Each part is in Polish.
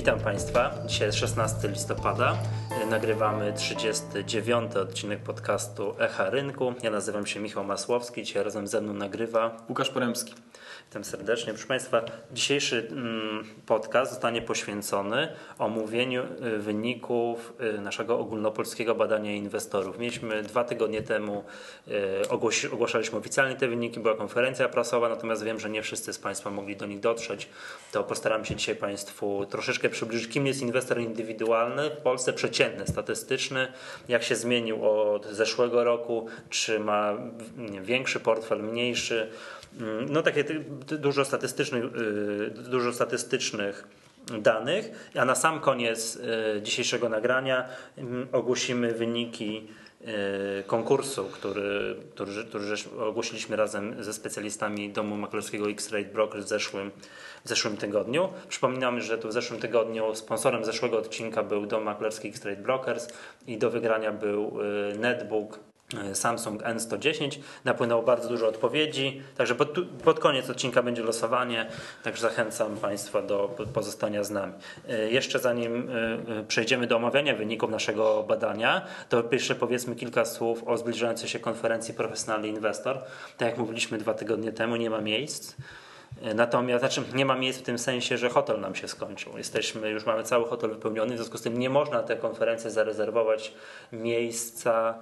Witam Państwa. Dzisiaj jest 16 listopada. Nagrywamy 39 odcinek podcastu Echa Rynku. Ja nazywam się Michał Masłowski. Dzisiaj razem ze mną nagrywa Łukasz Poremski. Witam serdecznie. Proszę Państwa, dzisiejszy mm, podcast zostanie poświęcony omówieniu y, wyników y, naszego ogólnopolskiego badania inwestorów. Mieliśmy dwa tygodnie temu, y, ogłaszaliśmy oficjalnie te wyniki, była konferencja prasowa, natomiast wiem, że nie wszyscy z Państwa mogli do nich dotrzeć. To postaram się dzisiaj Państwu troszeczkę przybliżyć, kim jest inwestor indywidualny w Polsce, przeciętny, statystyczny, jak się zmienił od zeszłego roku, czy ma nie, większy portfel, mniejszy? Mm, no takie dużo statystycznych, y, dużo statystycznych danych, a na sam koniec y, dzisiejszego nagrania mm, ogłosimy wyniki y, konkursu, który, który, który ogłosiliśmy razem ze specjalistami domu maklerskiego X-Rate Brokers w zeszłym, w zeszłym tygodniu. Przypominam, że tu w zeszłym tygodniu sponsorem zeszłego odcinka był dom maklerski X-Rate Brokers i do wygrania był netbook E, Samsung N110. Napłynęło bardzo dużo odpowiedzi, także pod, pod, koniec odcinka będzie losowanie, także zachęcam Państwa do pozostania z nami. E, jeszcze zanim przejdziemy do omawiania wyników naszego badania, to jeszcze powiedzmy kilka słów o zbliżającej się konferencji Profesjonalny Inwestor. Tak jak mówiliśmy dwa tygodnie temu, nie ma miejsc. Natomiast znaczy nie ma miejsc w tym sensie, że hotel nam się skończył. Jesteśmy, już mamy cały hotel wypełniony, w związku z tym nie można na tę konferencję zarezerwować miejsca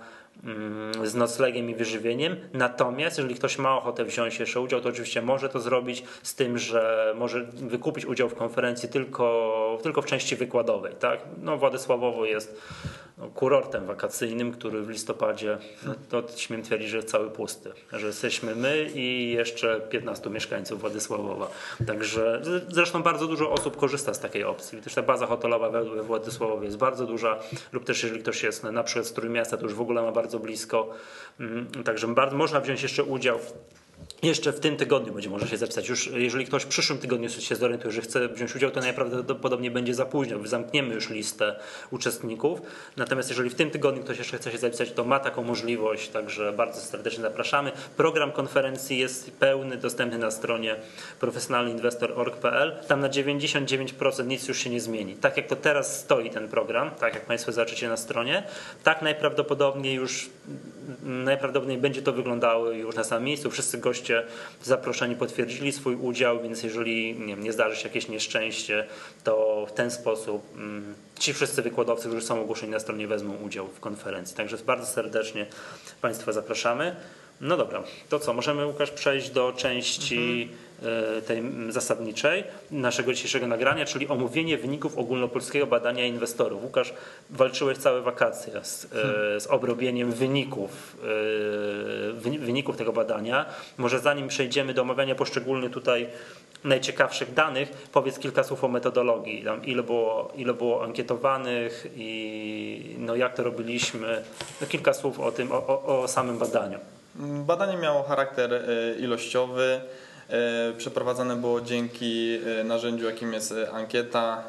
z noclegiem i wyżywieniem. Natomiast jeżeli ktoś ma ochotę wziąć jeszcze udział, to oczywiście może to zrobić z tym, że może wykupić udział w konferencji tylko, tylko w części wykładowej. Tak? No, Władysławowo jest no, kurortem wakacyjnym, który w listopadzie, no, to śmiem twierdzić, że cały pusty. Że jesteśmy my i jeszcze 15 mieszkańców Władysławowa. Także zresztą bardzo dużo osób korzysta z takiej opcji. Też ta baza hotelowa we Władysławowie jest bardzo duża lub też jeżeli ktoś jest na przykład z Trójmiasta, to już w ogóle ma bardzo blisko. Mm, także bardzo, można wziąć jeszcze udział jeszcze w tym tygodniu będzie można się zapisać. Już jeżeli ktoś w przyszłym tygodniu się zorientuje, że chce wziąć udział, to najprawdopodobniej będzie za późno. Zamkniemy już listę uczestników. Natomiast jeżeli w tym tygodniu ktoś jeszcze chce się zapisać, to ma taką możliwość, także bardzo serdecznie zapraszamy. Program konferencji jest pełny, dostępny na stronie profesjonalnyinwestor.org.pl. Tam na 99% nic już się nie zmieni. Tak jak to teraz stoi ten program, tak jak Państwo zobaczycie na stronie, tak najprawdopodobniej już najprawdopodobniej będzie to wyglądało już na samym miejscu. Wszyscy goście zaproszeni potwierdzili swój udział, więc jeżeli nie, nie zdarzy się jakieś nieszczęście, to w ten sposób mm, ci wszyscy wykładowcy, którzy są ogłoszeni na stronie, wezmą udział w konferencji. Także bardzo serdecznie Państwa zapraszamy. No dobra, to co? Możemy Łukasz przejść do części mhm tej zasadniczej naszego dzisiejszego nagrania, czyli omówienie wyników ogólnopolskiego badania inwestorów. Łukasz, walczyłeś całe wakacje z, e, z obrobieniem wyników, e, wyników tego badania. Może zanim przejdziemy do omawiania poszczególnych tutaj najciekawszych danych, powiedz kilka słów o metodologii. ile, było, ile było ankietowanych i no jak to robiliśmy. No kilka słów o tym, o, o, o samym badaniu. Badanie miało charakter ilościowy. E, przeprowadzane było dzięki e, narzędziu, jakim jest e, ankieta.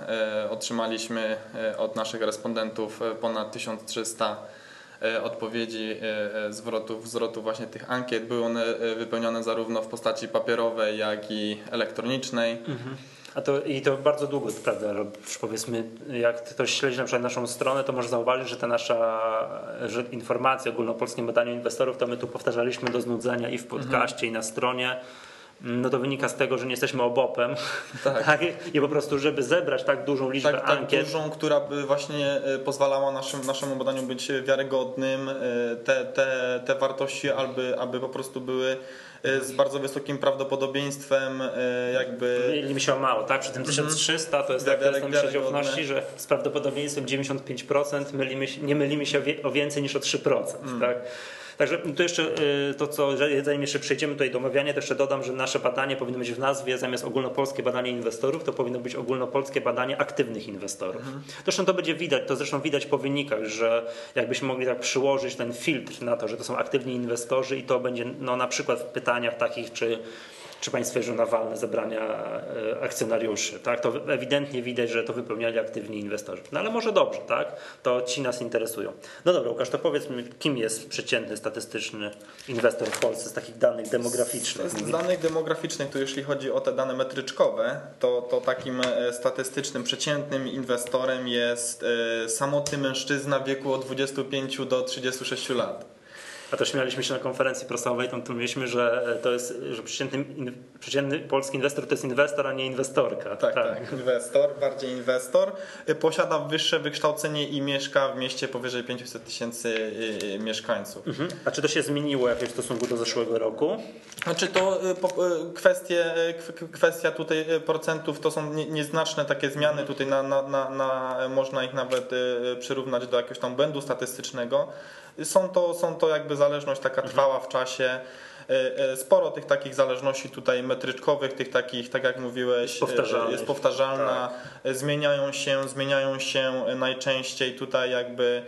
Otrzymaliśmy od naszych respondentów ponad 1300 odpowiedzi, zwrotów, zwrotów właśnie tych ankiet. Były one wypełnione zarówno w postaci papierowej, jak i elektronicznej. Mhm. A to, I to bardzo długo, prawda? Powiedzmy, jak ktoś śledzi na przykład naszą stronę, to może zauważyć, że ta nasza że informacja o ogólnopolskim badaniu inwestorów, to my tu powtarzaliśmy do znudzenia i w podcaście, mhm. i na stronie no to wynika z tego, że nie jesteśmy obopem. Tak. tak. I po prostu, żeby zebrać tak dużą liczbę tak, tak ankiet. Dużą, która by właśnie e, pozwalała naszym, naszemu badaniu być wiarygodnym, e, te, te, te wartości, aby, aby po prostu były e, z bardzo wysokim prawdopodobieństwem jakby... Mylimy się o mało, tak? Przy tym 1300 mhm. to jest tak test przeciwności, że z prawdopodobieństwem 95% mylimy nie mylimy się o więcej niż o 3%, mm. tak? Także to jeszcze y, to, co zanim jeszcze przejdziemy tutaj do omawiania, to jeszcze dodam, że nasze badanie powinno być w nazwie zamiast ogólnopolskie badanie inwestorów, to powinno być ogólnopolskie badanie aktywnych inwestorów. Mhm. Zresztą to będzie widać, to zresztą widać po wynikach, że jakbyśmy mogli tak przyłożyć ten filtr na to, że to są aktywni inwestorzy i to będzie no, na przykład w pytaniach takich, czy czy państwo wierzą na walne zebrania e, akcjonariuszy, tak? To ewidentnie widać, że to wypełniali aktywni inwestorzy. No ale może dobrze, tak? To ci nas interesują. No dobra, Łukasz, to powiedz mi, kim jest przeciętny, statystyczny inwestor w Polsce z takich danych demograficznych? Z danych demograficznych, to jeśli chodzi o te dane metryczkowe, to, to takim e, statystycznym, przeciętnym inwestorem jest e, samotny mężczyzna w wieku od 25 do 36 lat. A to śmialiśmy się na konferencji prasowej, tam tłumiliśmy, że to jest, że przeciętny, przeciętny polski inwestor to jest inwestor, a nie inwestorka. Tak, tak, tak, inwestor, bardziej inwestor. Posiada wyższe wykształcenie i mieszka w mieście powyżej 500 tysięcy y, y, mieszkańców. Mhm. A czy to się zmieniło jakoś w stosunku do zeszłego roku? Znaczy to y, kwestie, kwestia tutaj procentów to są nieznaczne takie zmiany, tutaj na, na, na, na można ich nawet przyrównać do jakiegoś tam błędu statystycznego. Są to, są to jakby zależność taka trwała w czasie. E, e, sporo tych takich zależności tutaj metryczkowych, tych takich, tak jak mówiłeś, e, jest powtarzalna, tak. zmieniają się, zmieniają się najczęściej tutaj jakby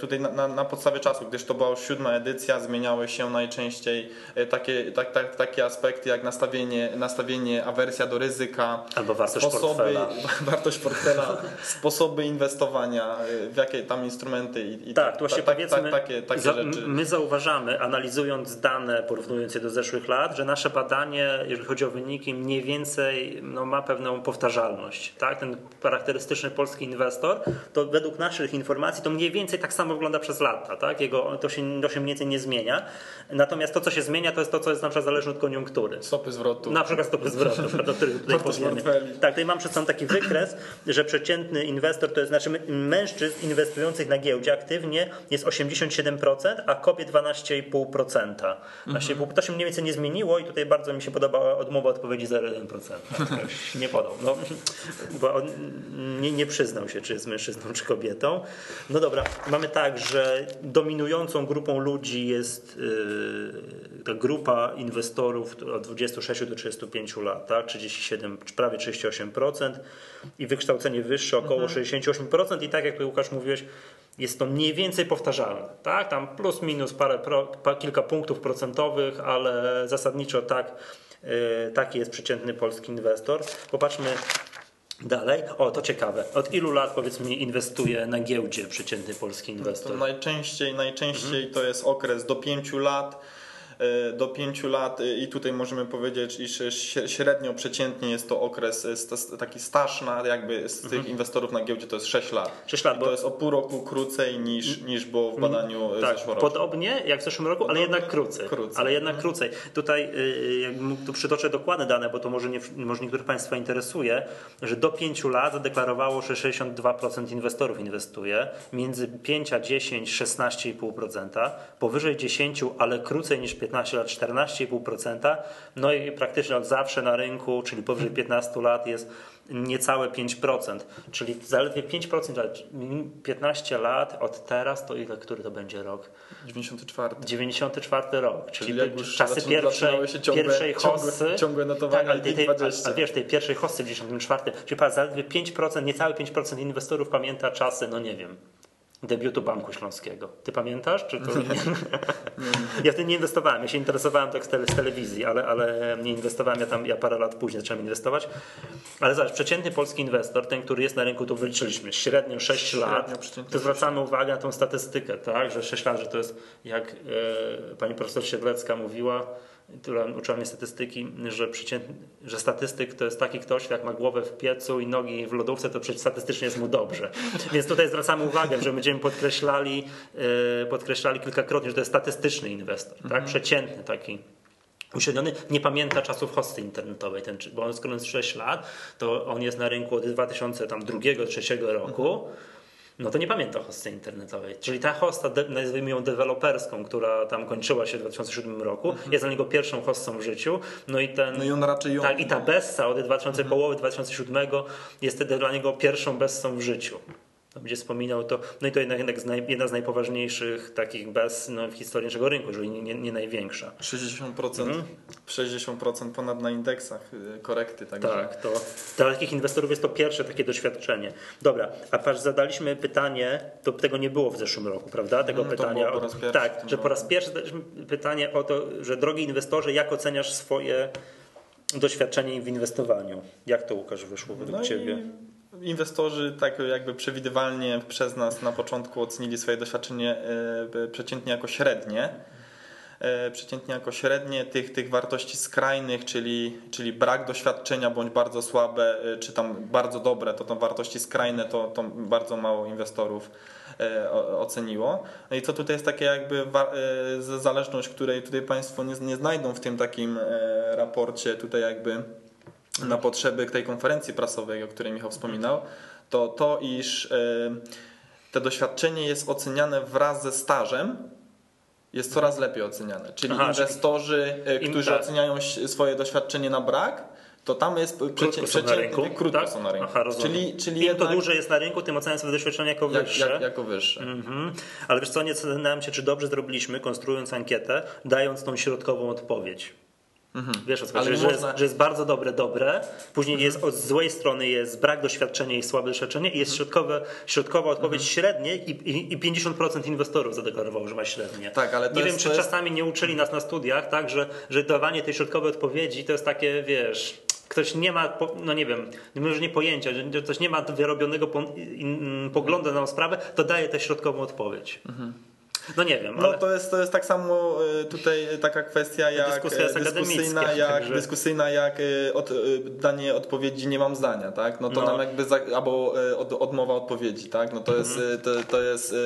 tutaj na, na, na, podstawie czasu, gdyż to była już siódma edycja, zmieniały się najczęściej takie, tak, tak, takie aspekty jak nastawienie, nastawienie awersja do ryzyka, albo wartość sposoby, portfela, wartość portfela sposoby inwestowania, w jakie tam instrumenty i, i tak, to właśnie tak, powiedzmy, takie, takie za, rzeczy. My zauważamy, analizując dane, porównując porównując je do zeszłych lat, że nasze badanie, jeżeli chodzi o wyniki, mniej więcej no, ma pewną powtarzalność. Tak? Ten charakterystyczny polski inwestor, to według naszych informacji to mniej więcej tak samo wygląda przez lata. Tak? Jego, to, się, to się mniej więcej nie zmienia. Natomiast to, co się zmienia, to jest to, co jest na przykład zależne od koniunktury. Stopy zwrotu. Na przykład stopy zwrotu, których tutaj. Tak, tutaj mam przed sobą taki wykres, że przeciętny inwestor to jest, znaczy mężczyzn inwestujących na giełdzie aktywnie jest 87%, a kobiet 12,5%. 12,5% to się mniej więcej nie zmieniło i tutaj bardzo mi się podobała odmowa odpowiedzi 0,1%. nie podał, no, bo on nie, nie przyznał się, czy jest mężczyzną, czy kobietą. No dobra, mamy tak, że dominującą grupą ludzi jest yy, ta grupa inwestorów od 26 do 35 lat, tak? 37, prawie 38% i wykształcenie wyższe około mhm. 68% i tak jak tu Łukasz mówiłeś, jest to mniej więcej powtarzalne. Tak? Tam plus minus parę, pro, kilka punktów procentowych, ale zasadniczo tak, yy, taki jest przeciętny polski inwestor. Popatrzmy Dalej. O, to ciekawe. Od ilu lat, powiedz mi, inwestuje na giełdzie przeciętny polski inwestor? To najczęściej, najczęściej mhm. to jest okres do 5 lat do 5 lat e, i tutaj możemy powiedzieć, iż średnio przeciętnie jest to okres, e, taki staż na jakby z tych mhm. inwestorów na giełdzie to jest 6 lat. 6 lat, bo... To jest o pół roku krócej niż, niż było w badaniu tak, zeszłorocznym. Podobnie jak w zeszłym roku, ale jednak krócej. krócej. Ale jednak mhm. krócej. Tutaj tu przytoczę dokładne dane, bo to może, nie, może niektórych Państwa interesuje, że do 5 lat zadeklarowało, że 62% inwestorów inwestuje, między 5 a 10 16,5%, powyżej 10, ale krócej niż 15 lat 14,5%, no i praktycznie od zawsze na rynku, czyli powyżej 15 lat jest niecałe 5%, czyli zaledwie 5%, ale 15 lat od teraz, to ile, który to będzie rok? 94. 94 rok, czyli, czyli czasy pierwszej, ciągle, pierwszej hossy. Ciągłe, ciągłe notowania tak, tej, tej, a, a wiesz, tej pierwszej hossy w 94, czyli zaledwie 5%, niecałe 5% inwestorów pamięta czasy, no nie wiem, debiutu Banku Śląskiego. Ty pamiętasz? Czy to... ja wtedy nie inwestowałem, ja się interesowałem tak z telewizji, ale, ale nie inwestowałem, ja tam ja parę lat później zacząłem inwestować. Ale zobacz, przeciętny polski inwestor, ten, który jest na rynku, to wyliczyliśmy średnio 6 średnio lat, to zwracamy uwagę na tą statystykę, tak? że 6 lat, że to jest jak e, pani profesor Siedlecka mówiła, która uczyła mnie statystyki, że, że statystyk to jest taki ktoś, jak ma głowę w piecu i nogi w lodówce, to przecież statystycznie jest mu dobrze. Więc tutaj zwracamy uwagę, że będziemy podkreślali, yy, podkreślali kilkakrotnie, że to jest statystyczny inwestor, tak? Mhm. przeciętny taki uśredniony, nie pamięta czasów hosty internetowej, ten, bo on skoro jest 6 lat, to on jest na rynku od 2002-2003 roku. Mhm no to nie pamięta hosty internetowej. Czyli ta hosta, nazwijmy ją deweloperską, która tam kończyła się w 2007 roku, mhm. jest dla niego pierwszą hostą w życiu. No i ten. No i on raczej ją. Tak, i ta Bessa od 2000, mhm. połowy 2007 jest wtedy dla niego pierwszą Bessą w życiu będzie wspominał to, no i to jednak, jednak jedna z najpoważniejszych takich bez no, w historii naszego rynku, jeżeli nie, nie największa. 60%, mhm. 60% ponad na indeksach y, korekty. Także. Tak, to dla takich inwestorów jest to pierwsze takie doświadczenie. Dobra, a patrz, zadaliśmy pytanie, to tego nie było w zeszłym roku, prawda? Tego mm, pytania. Po pierwszy tak, że po raz pierwszy zadaliśmy pytanie o to, że drogi inwestorze, jak oceniasz swoje doświadczenie w inwestowaniu. Jak to Łukasz wyszło według No i Ciebie? Inwestorzy tak jakby przewidywalnie przez nas na początku ocenili swoje doświadczenie e, przeciętnie jako średnie. E, Przeciętnie jako średnie tych, tych wartości skrajnych, czyli, czyli brak doświadczenia bądź bardzo słabe, e, czy tam bardzo dobre, to tam wartości skrajne to, to bardzo mało inwestorów oceniło. No i co tutaj jest takie jakby zależność, której tutaj Państwo nie, nie znajdą w tym takim raporcie tutaj jakby na potrzeby tej konferencji prasowej, o której Michał wspominał, to to, iż e, to doświadczenie jest oceniane wraz ze stażem, jest coraz lepiej oceniane. Czyli Aha, inwestorzy, e, im którzy tak. oceniają swoje doświadczenie na brak, to tam jest Krótko są na rynku? Krótko tak? są na rynku. Aha, rozumiem. czyli, czyli Im to jednak dłużej jest na rynku, tym oceniają swoje doświadczenie jako jak, wyższe. jak, jako wyższe. Mhm. Ale wiesz co, nie zastanawiam się, czy dobrze zrobiliśmy, konstruując ankietę, dając tą środkową odpowiedź. Wiesz o co Ale chodzi, że, można- jest, że jest bardzo dobre, dobre, później jest od złej strony jest brak doświadczenia i słabe doświadczenie i jest środkowe, środkowa odpowiedź średnie i, i, i 50% inwestorów zadeklarowało, że ma średnie. Tak, ale nie wiem, jest- czy to jest- czasami nie uczyli nas na studiach, tak, że, że dawanie tej środkowej odpowiedzi to jest takie, wiesz, ktoś nie ma, no nie wiem, może nie pojęcia, że ktoś nie ma wyrobionego poglądu na sprawę, to daje tę środkową odpowiedź. No nie wiem, No ale... to jest, to jest tak samo y, tutaj taka kwestia jak Dyskusja jest e, dyskusyjna, jak, także- dyskusyjna jak y, od, y, danie odpowiedzi nie mam zdania, tak? No to No. nam jakby za, albo y, od, odmowa odpowiedzi, tak? No to jest, y, to, to jest y,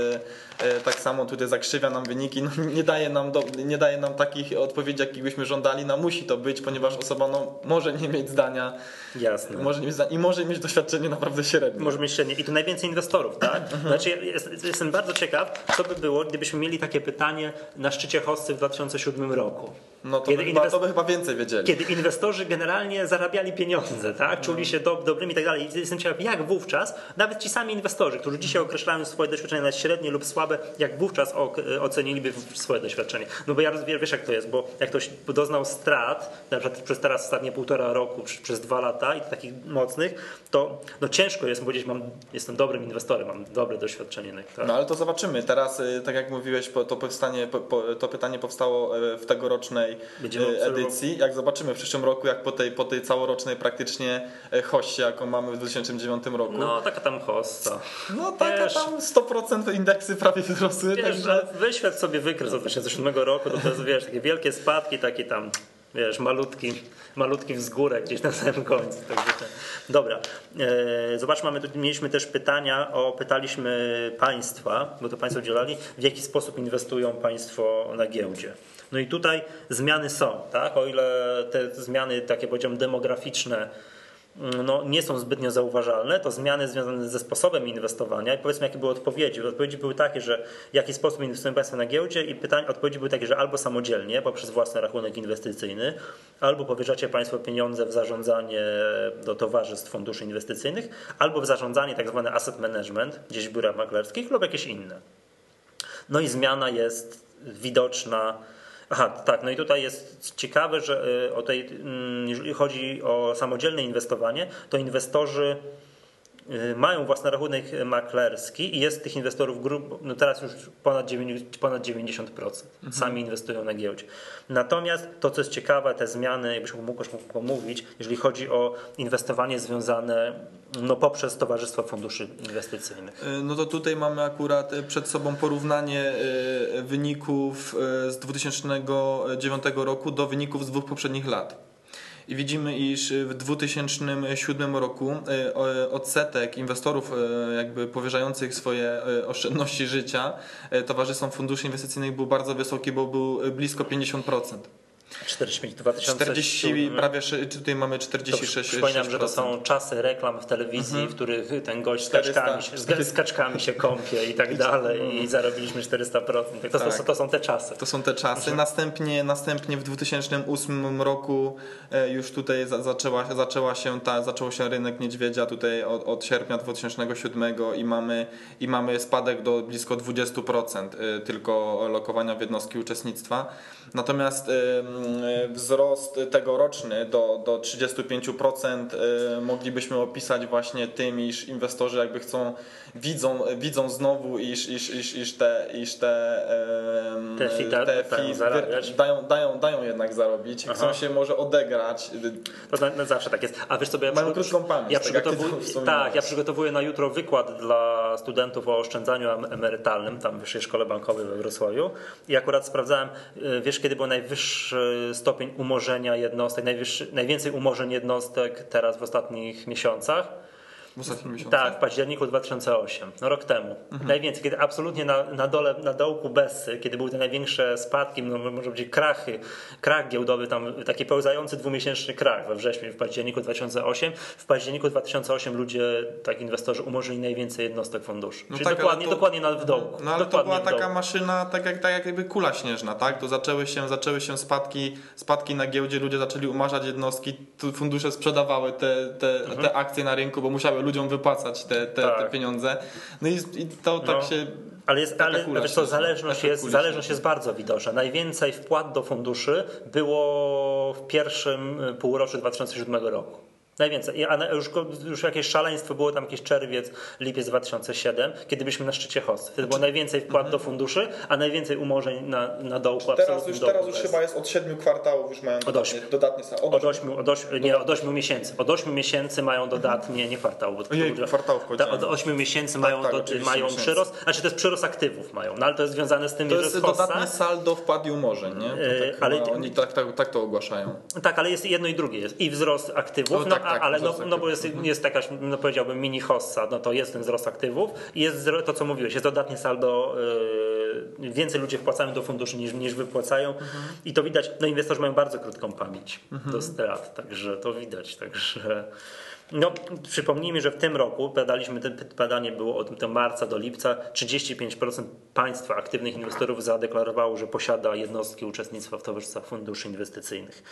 y, tak samo tutaj zakrzywia nam wyniki, no nie daje nam, do, nie daje nam takich odpowiedzi, jakich byśmy żądali, no musi to być, ponieważ osoba no, może nie mieć zdania, Jasne. może nie mieć zdania i może mieć doświadczenie naprawdę średnie. Może mieć średnie. I tu najwięcej inwestorów, tak? Znaczy, ja jest, jestem bardzo ciekaw, co by było, gdybyśmy mieli takie pytanie na szczycie Hossy w 2007 roku. No to Kiedy by, chyba, inwest- to by chyba więcej wiedzieli. Kiedy inwestorzy generalnie zarabiali pieniądze, tak? czuli się do, dobrymi i tak dalej. I Jestem ciekaw, jak wówczas, nawet ci sami inwestorzy, którzy dzisiaj określają swoje doświadczenie na średnie lub słabe, jak wówczas oceniliby swoje doświadczenie. No bo ja rozumiem, wiesz jak to jest, bo jak ktoś doznał strat, na przykład przez teraz ostatnie półtora roku, czy przez dwa lata i takich mocnych, to no ciężko jest powiedzieć, mam, jestem dobrym inwestorem, mam dobre doświadczenie. Tak? No ale to zobaczymy. Teraz, y, tak jak mówiłeś, to, powstanie, po- po- to pytanie powstało e, w tegorocznej Będziemy e, edycji. Jak zobaczymy w przyszłym roku, jak po tej, po tej całorocznej praktycznie e, hoście, jaką mamy w 2009 roku. No, No taka tam hossa. taka wiesz. tam 100% indeksy prawie wzrosły, Wiesz, także... że wyświat sobie wykres od 2007 roku, to, jest wiesz, takie wielkie spadki, takie tam, wiesz, malutki, malutki wzgórek gdzieś na samym końcu. Także ten. Dobra, e, zobacz, mamy mieliśmy też pytania, o, pytaliśmy Państwa, bo to Państwo udzielali, w jaki sposób inwestują Państwo na giełdzie. No i tutaj zmiany są, tak? O ile te zmiany, takie powiedziałbym, demograficzne, no, nie są zbytnio zauważalne, to zmiany związane ze sposobem inwestowania i powiedzmy jakie były odpowiedzi. Odpowiedzi były takie, że w jaki sposób inwestują Państwo na giełdzie i pytań, odpowiedzi były takie, że albo samodzielnie poprzez własny rachunek inwestycyjny, albo powierzacie Państwo pieniądze w zarządzanie do towarzystw funduszy inwestycyjnych, albo w zarządzanie tak zwany asset management, gdzieś w biurach maklerskich lub jakieś inne. No i zmiana jest widoczna. Aha, tak, no i tutaj jest ciekawe, że y, o tej, mm, jeżeli chodzi o samodzielne inwestowanie, to inwestorzy mają własny rachunek maklerski i jest tych inwestorów grup, no teraz już ponad 90%, ponad 90% sami inwestują na giełdzie. Natomiast to, co jest ciekawe, te zmiany, jakbyś mógł mógł pomówić, jeżeli chodzi o inwestowanie związane no, poprzez Towarzystwo Funduszy Inwestycyjnych. Y, No to tutaj mamy akurat y, przed sobą porównanie y, wyników y, z 2009 roku do wyników z dwóch poprzednich lat. I widzimy, iż w 2007 roku o- odsetek inwestorów y, jakby powierzających swoje y, oszczędności życia towarzystwom funduszy inwestycyjnych był bardzo wysoki, bo był blisko 50%. 45 2007. 40, prawie tutaj mamy To 46%. Przypominam, że to są czasy reklam w telewizji, w których ten gość z 400. kaczkami, się- z, kaczkami się kąpie i tak dalej i zarobiliśmy 400%. Tak, to, Tak. to, to są te czasy. To są te czasy. Następnie, następnie w 2008 roku e, już tutaj za- zaczęła, zaczęła się ta, zaczął się rynek niedźwiedzia tutaj od, od sierpnia 2007 i mamy, i mamy spadek do blisko 20% e, tylko lokowania w jednostki uczestnictwa. Natomiast wzrost tegoroczny do, do 35% e, moglibyśmy opisać właśnie tym, iż inwestorzy jakby chcą, widzą, widzą znowu, iż, iż, iż, iż te, iż te, te, fi, te, te fi dają, dają, dają jednak zarobić, Aha. chcą się może odegrać. To na, na zawsze tak jest. A wiesz sobie, ja, Mają krótką pamięć, ja tak, przygotowuję, tak, ja przygotowuję na jutro wykład dla studentów o oszczędzaniu emerytalnym, tam w Wyższej Szkole Bankowej we Wrocławiu i akurat sprawdzałem, y, wiesz kiedy był najwyższy stopień umorzenia jednostek, najwięcej umorzeń jednostek teraz w ostatnich miesiącach? W ostatnim miesiącu? Tak, w październiku 2008, no rok temu. Mhm. Najwięcej, kiedy absolutnie na, na dole, na dołku Bessy, kiedy były te największe spadki, no może być krachy, krach giełdowy, tam taki pełzający dwumiesięczny krach we wrześniu, w październiku 2008. W październiku 2008 ludzie, tak inwestorzy umorzyli najwięcej jednostek funduszy. No Czyli tak, dokładnie, to, dokładnie na, w dołku. No ale to była taka maszyna, tak jak, tak jak jakby kula śnieżna, tak? To zaczęły się, zaczęły się spadki, spadki na giełdzie, ludzie zaczęli umarzać jednostki, fundusze sprzedawały te, te, mhm. te akcje na rynku, bo musiały ludziom wypłacać te, te, tak. te pieniądze. No i, i to tak no. się ale, jest, ale wiesz co, zależność, jest, zależność jest bardzo widoczna. Najwięcej wpłat do funduszy było w pierwszym półroczu 2007 roku. Najwięcej. A już, już jakieś szaleństwo było tam jakiś czerwiec, lipiec 2007, kiedy byliśmy na szczycie host. Wtedy było najwięcej wpłat mhm. do funduszy, a najwięcej umorzeń na, na dołku. Teraz już, teraz już chyba jest od 7 kwartałów już mają od dodatnie, dodatnie od, od 8, od 8, nie, od 8 miesięcy. Od 8 miesięcy mają dodatnie, nie kwartałów. Ojej, kwartałów Od 8 miesięcy tak, mają, tak, do, mają przyrost, znaczy to jest przyrost aktywów mają, no ale to jest związane z tym, to że jest, jest dodatnie saldo wpłat i umorzeń, nie? E, tak ale, oni tak, tak, tak to ogłaszają. Tak, ale jest jedno i drugie jest. I wzrost aktywów, no, tak, tak, ale no, no bo jest, jest jakaś, no powiedziałbym, mini hossa, no to jest ten wzrost aktywów i jest to, co mówiłeś, jest dodatnie saldo, yy, więcej ludzie wpłacają do funduszy niż, niż wypłacają mhm. i to widać, no inwestorzy mają bardzo krótką pamięć mhm. do strat, także to widać, także... No, przypomnijmy, że w tym roku badaliśmy, to badanie było od marca do lipca, 35% państwa aktywnych inwestorów zadeklarowało, że posiada jednostki uczestnictwa w towarzystwach funduszy inwestycyjnych.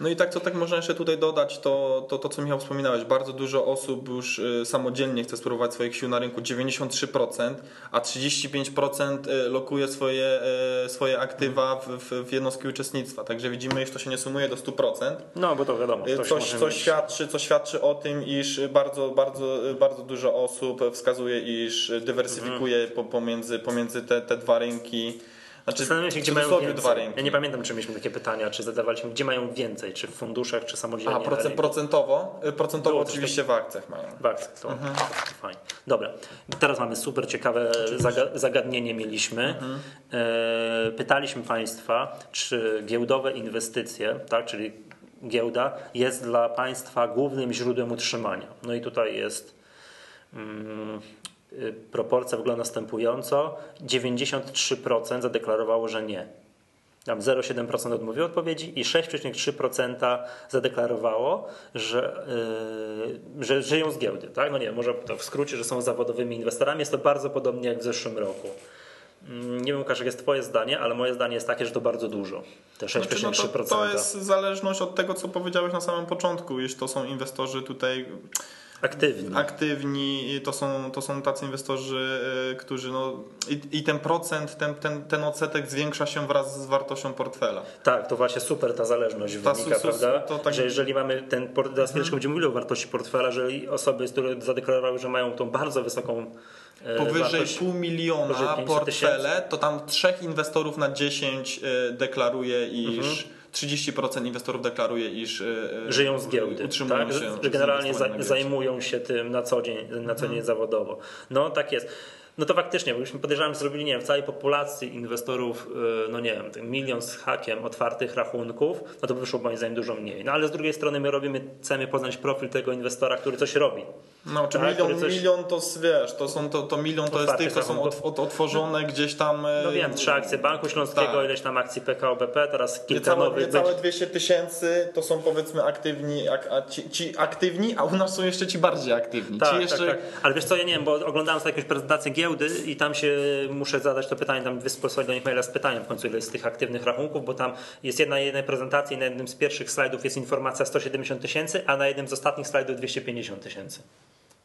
No i tak, co tak można jeszcze tutaj dodać, to, to to, co Michał wspominałeś, bardzo dużo osób już y, samodzielnie chce spróbować swoich sił na rynku, 93%, a 35% y, lokuje swoje, y, swoje aktywa w, w, w jednostki uczestnictwa. Także widzimy, że to się nie sumuje do 100%. No, bo to wiadomo. Coś, co, świadczy, co świadczy o tym, iż bardzo, bardzo, bardzo dużo osób wskazuje, iż dywersyfikuje mhm. pomiędzy, pomiędzy te, te dwa rynki. Znaczy, Zastanawiam się, gdzie mają więcej. Dwa rynki. Ja nie pamiętam, czy mieliśmy takie pytania, czy zadawaliśmy, gdzie mają więcej, czy w funduszach, czy samodzielnie. A procent, procentowo? Y, procentowo Było oczywiście w akcjach mają. W akcjach, to, mhm. to fajnie. Dobra, teraz mamy super ciekawe zagadnienie mieliśmy. Mhm. E, pytaliśmy Państwa, czy giełdowe inwestycje, tak, czyli giełda jest dla Państwa głównym źródłem utrzymania. No i tutaj jest mm, proporcja wygląda następująco. 93% zadeklarowało, że nie. Tam 0,7% odmówiło odpowiedzi i 6,3% zadeklarowało, że, yy, że żyją z giełdy. Tak? No nie, może to w skrócie, że są zawodowymi inwestorami. Jest to bardzo podobnie jak w zeszłym roku. Mm, nie wiem, Łukasz, jak jest Twoje zdanie, ale moje zdanie jest takie, że to bardzo dużo. Te 6,3%. Znaczy, no to, to jest zależność od tego, co powiedziałeś na samym początku, jeśli to są inwestorzy tutaj Aktywni. Aktywni, to są, to są tacy inwestorzy, y, którzy no i, i ten procent, ten, ten, ten odsetek zwiększa się wraz z wartością portfela. Tak, to właśnie super ta zależność ta wynika, su, prawda? To tak... Że jeżeli mamy ten, teraz chwileczkę hmm. będziemy mówili o wartości portfela, jeżeli osoby, które zadeklarowały, że mają tą bardzo wysoką e, Powyżej pół miliona portfele, to tam trzech inwestorów na 10 e, deklaruje, iż mhm 30% inwestorów deklaruje, iż e, e, żyją z giełdy, utrzymują tak? się. Że generalnie zajmują się tym na co dzień, na co dzień hmm. zawodowo. No tak jest. No to faktycznie, bo byśmy podejrzewam, zrobili, nie wiem, w całej populacji inwestorów, y, no nie wiem, milion z hakiem otwartych rachunków, no to by wyszło moim zdaniem dużo mniej. No ale z drugiej strony my robimy, chcemy poznać profil tego inwestora, który coś robi. No, czy tak, milion, coś... milion to wiesz, to są to, to milion to jest tych, to są od, od, otworzone gdzieś tam. No wiem, trzy akcje Banku Śląskiego, tak. ileś tam akcji PKO BP, teraz kilka niecałe, nowych. Niecałe 200 tysięcy to są powiedzmy aktywni, a ci, ci, aktywni, a u nas są jeszcze ci bardziej aktywni. Tak, ci jeszcze... tak, tak. Ale wiesz co, ja nie wiem, bo oglądałem sobie jakąś prezentację giełdy i tam się muszę zadać to pytanie, tam wysłać do nich maila z pytaniem w końcu, ile z tych aktywnych rachunków, bo tam jest jedna jednej prezentacji, na jednym z pierwszych slajdów jest informacja 170 tysięcy, a na jednym z ostatnich slajdów 250 tysięcy.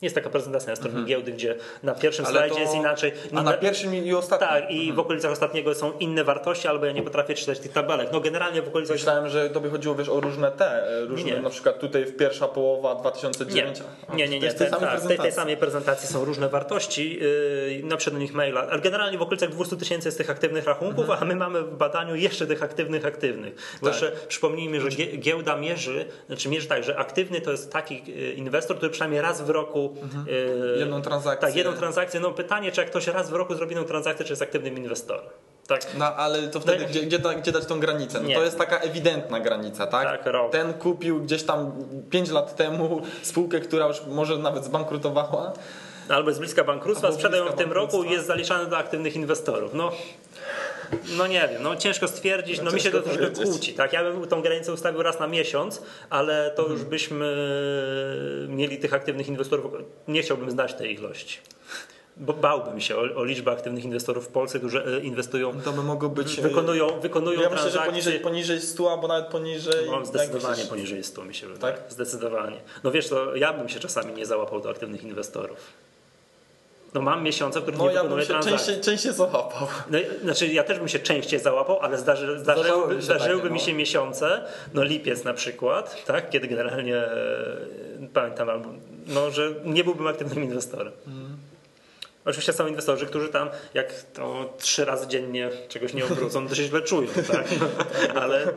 Jest taka prezentacja na stronie giełdy, gdzie na pierwszym Mhm. Ale slajdzie to- jest inaczej. A na pierwszym i ostatnim? Tak, i w okolicach ostatniego są inne wartości, albo ja nie potrafię czytać tych tabelek. No generalnie w okolicach Myślałem, że tobie chodziło wiesz, o różne te, e, różne, Nie. na przykład tutaj w pierwsza połowa Nie, 2009. A, nie, nie, nie. jest Te, tej samej tak, tej, samej prezentacji są różne wartości, yy, napiszę do nich maila, ale generalnie w okolicach 200 tysięcy jest tych aktywnych rachunków, a my mamy w badaniu jeszcze tych aktywnych aktywnych. Bo Mhm. Tak. jeszcze przypomnijmy, że gie- giełda mierzy, znaczy mierzy tak, że aktywny to jest taki yy, inwestor, który przynajmniej raz w roku yy, Mhm. Jedną transakcję. Tak, jedną transakcję. No pytanie, czy jak ktoś raz w roku zrobi jedną transakcję, czy jest aktywnym inwestorem. Tak. No ale to wtedy No gdzie, gdzie, gdzie dać tą granicę? No Nie. to jest taka ewidentna granica, tak? Tak, rok. Ten kupił gdzieś tam 5 lat temu spółkę, która już może nawet zbankrutowała. Albo jest bliska bankructwa, sprzedają w tym roku i jest zaliczany do aktywnych inwestorów. No, no nie wiem, no ciężko stwierdzić, no, No mi się to troszkę kłóci. Tak? Ja bym tą granicę ustawił raz na miesiąc, ale to Mhm. już byśmy mieli tych aktywnych inwestorów, nie chciałbym znać tej ilości. Bo bałbym się o, o liczbę aktywnych inwestorów w Polsce, którzy e, inwestują, To by mogło być... e, wykonują, wykonują Ja myślę, że poniżej, poniżej 100 albo nawet poniżej... No, jak zdecydowanie myślisz? poniżej 100 mi się wydaje. Tak? Zdecydowanie. No wiesz, to ja bym się czasami nie załapał do aktywnych inwestorów. No mam miesiące, w których No nie ja wykonuję transakcji. częściej, częściej załapał. No, znaczy ja też bym się częściej załapał, ale zdarzy, się zdarzyłyby takie, mi no. się miesiące, no lipiec na przykład, tak, kiedy generalnie e, pamiętam, albo, no, że nie byłbym aktywnym inwestorem. Mhm. Oczywiście są inwestorzy, którzy tam jak to trzy razy dziennie czegoś nie obrócą, to się źle czują, tak? ale,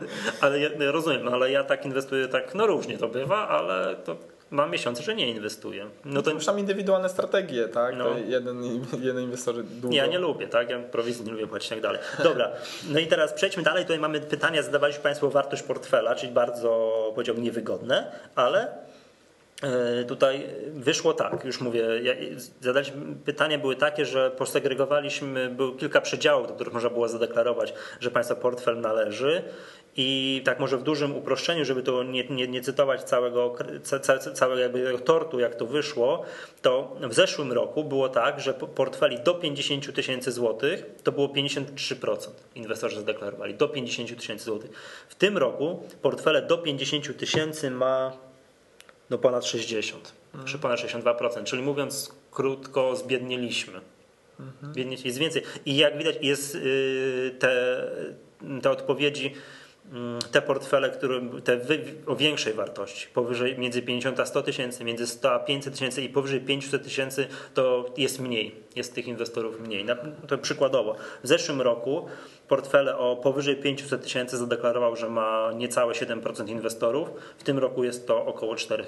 ale ja ja rozumiem, no, ale ja tak inwestuję, tak, no różnie to bywa, ale to mam miesiące, że nie inwestuję. No to Już tam indywidualne strategie, tak? No. Jeden, jeden inwestor długo. Ja nie lubię, tak? Ja prowizji nie lubię płacić i tak dalej. Dobra, no i teraz przejdźmy dalej. Tutaj mamy pytania, zadawaliście Państwo wartość portfela, czyli bardzo, powiedziałbym, niewygodne, ale tutaj wyszło tak, już mówię, zadaliśmy, pytania były takie, że posegregowaliśmy, było kilka przedziałów, do których można było zadeklarować, że Państwa portfel należy i tak może w dużym uproszczeniu, żeby to nie, nie, nie cytować całego, całego jakby tortu, jak to wyszło, to w zeszłym roku było tak, że po- portfeli do 50 tysięcy złotych to było 53% inwestorzy zadeklarowali, do 50 tysięcy złotych. W tym roku portfele do 50 tysięcy ma no ponad 60, czy ponad 62%, czyli mówiąc krótko, zbiednieliśmy. Biednie jest więcej. I jak widać, jest yy, te, te odpowiedzi, mm, te portfele, które te wy, o większej wartości, powyżej między 50 a 100 tysięcy, między 100 a 500 tysięcy i powyżej 500 tysięcy, to jest mniej, jest tych inwestorów mniej. Na, to przykładowo, w zeszłym roku portfele o powyżej 500 tysięcy zadeklarował, że ma niecałe 7% inwestorów, w tym roku jest to około 4%.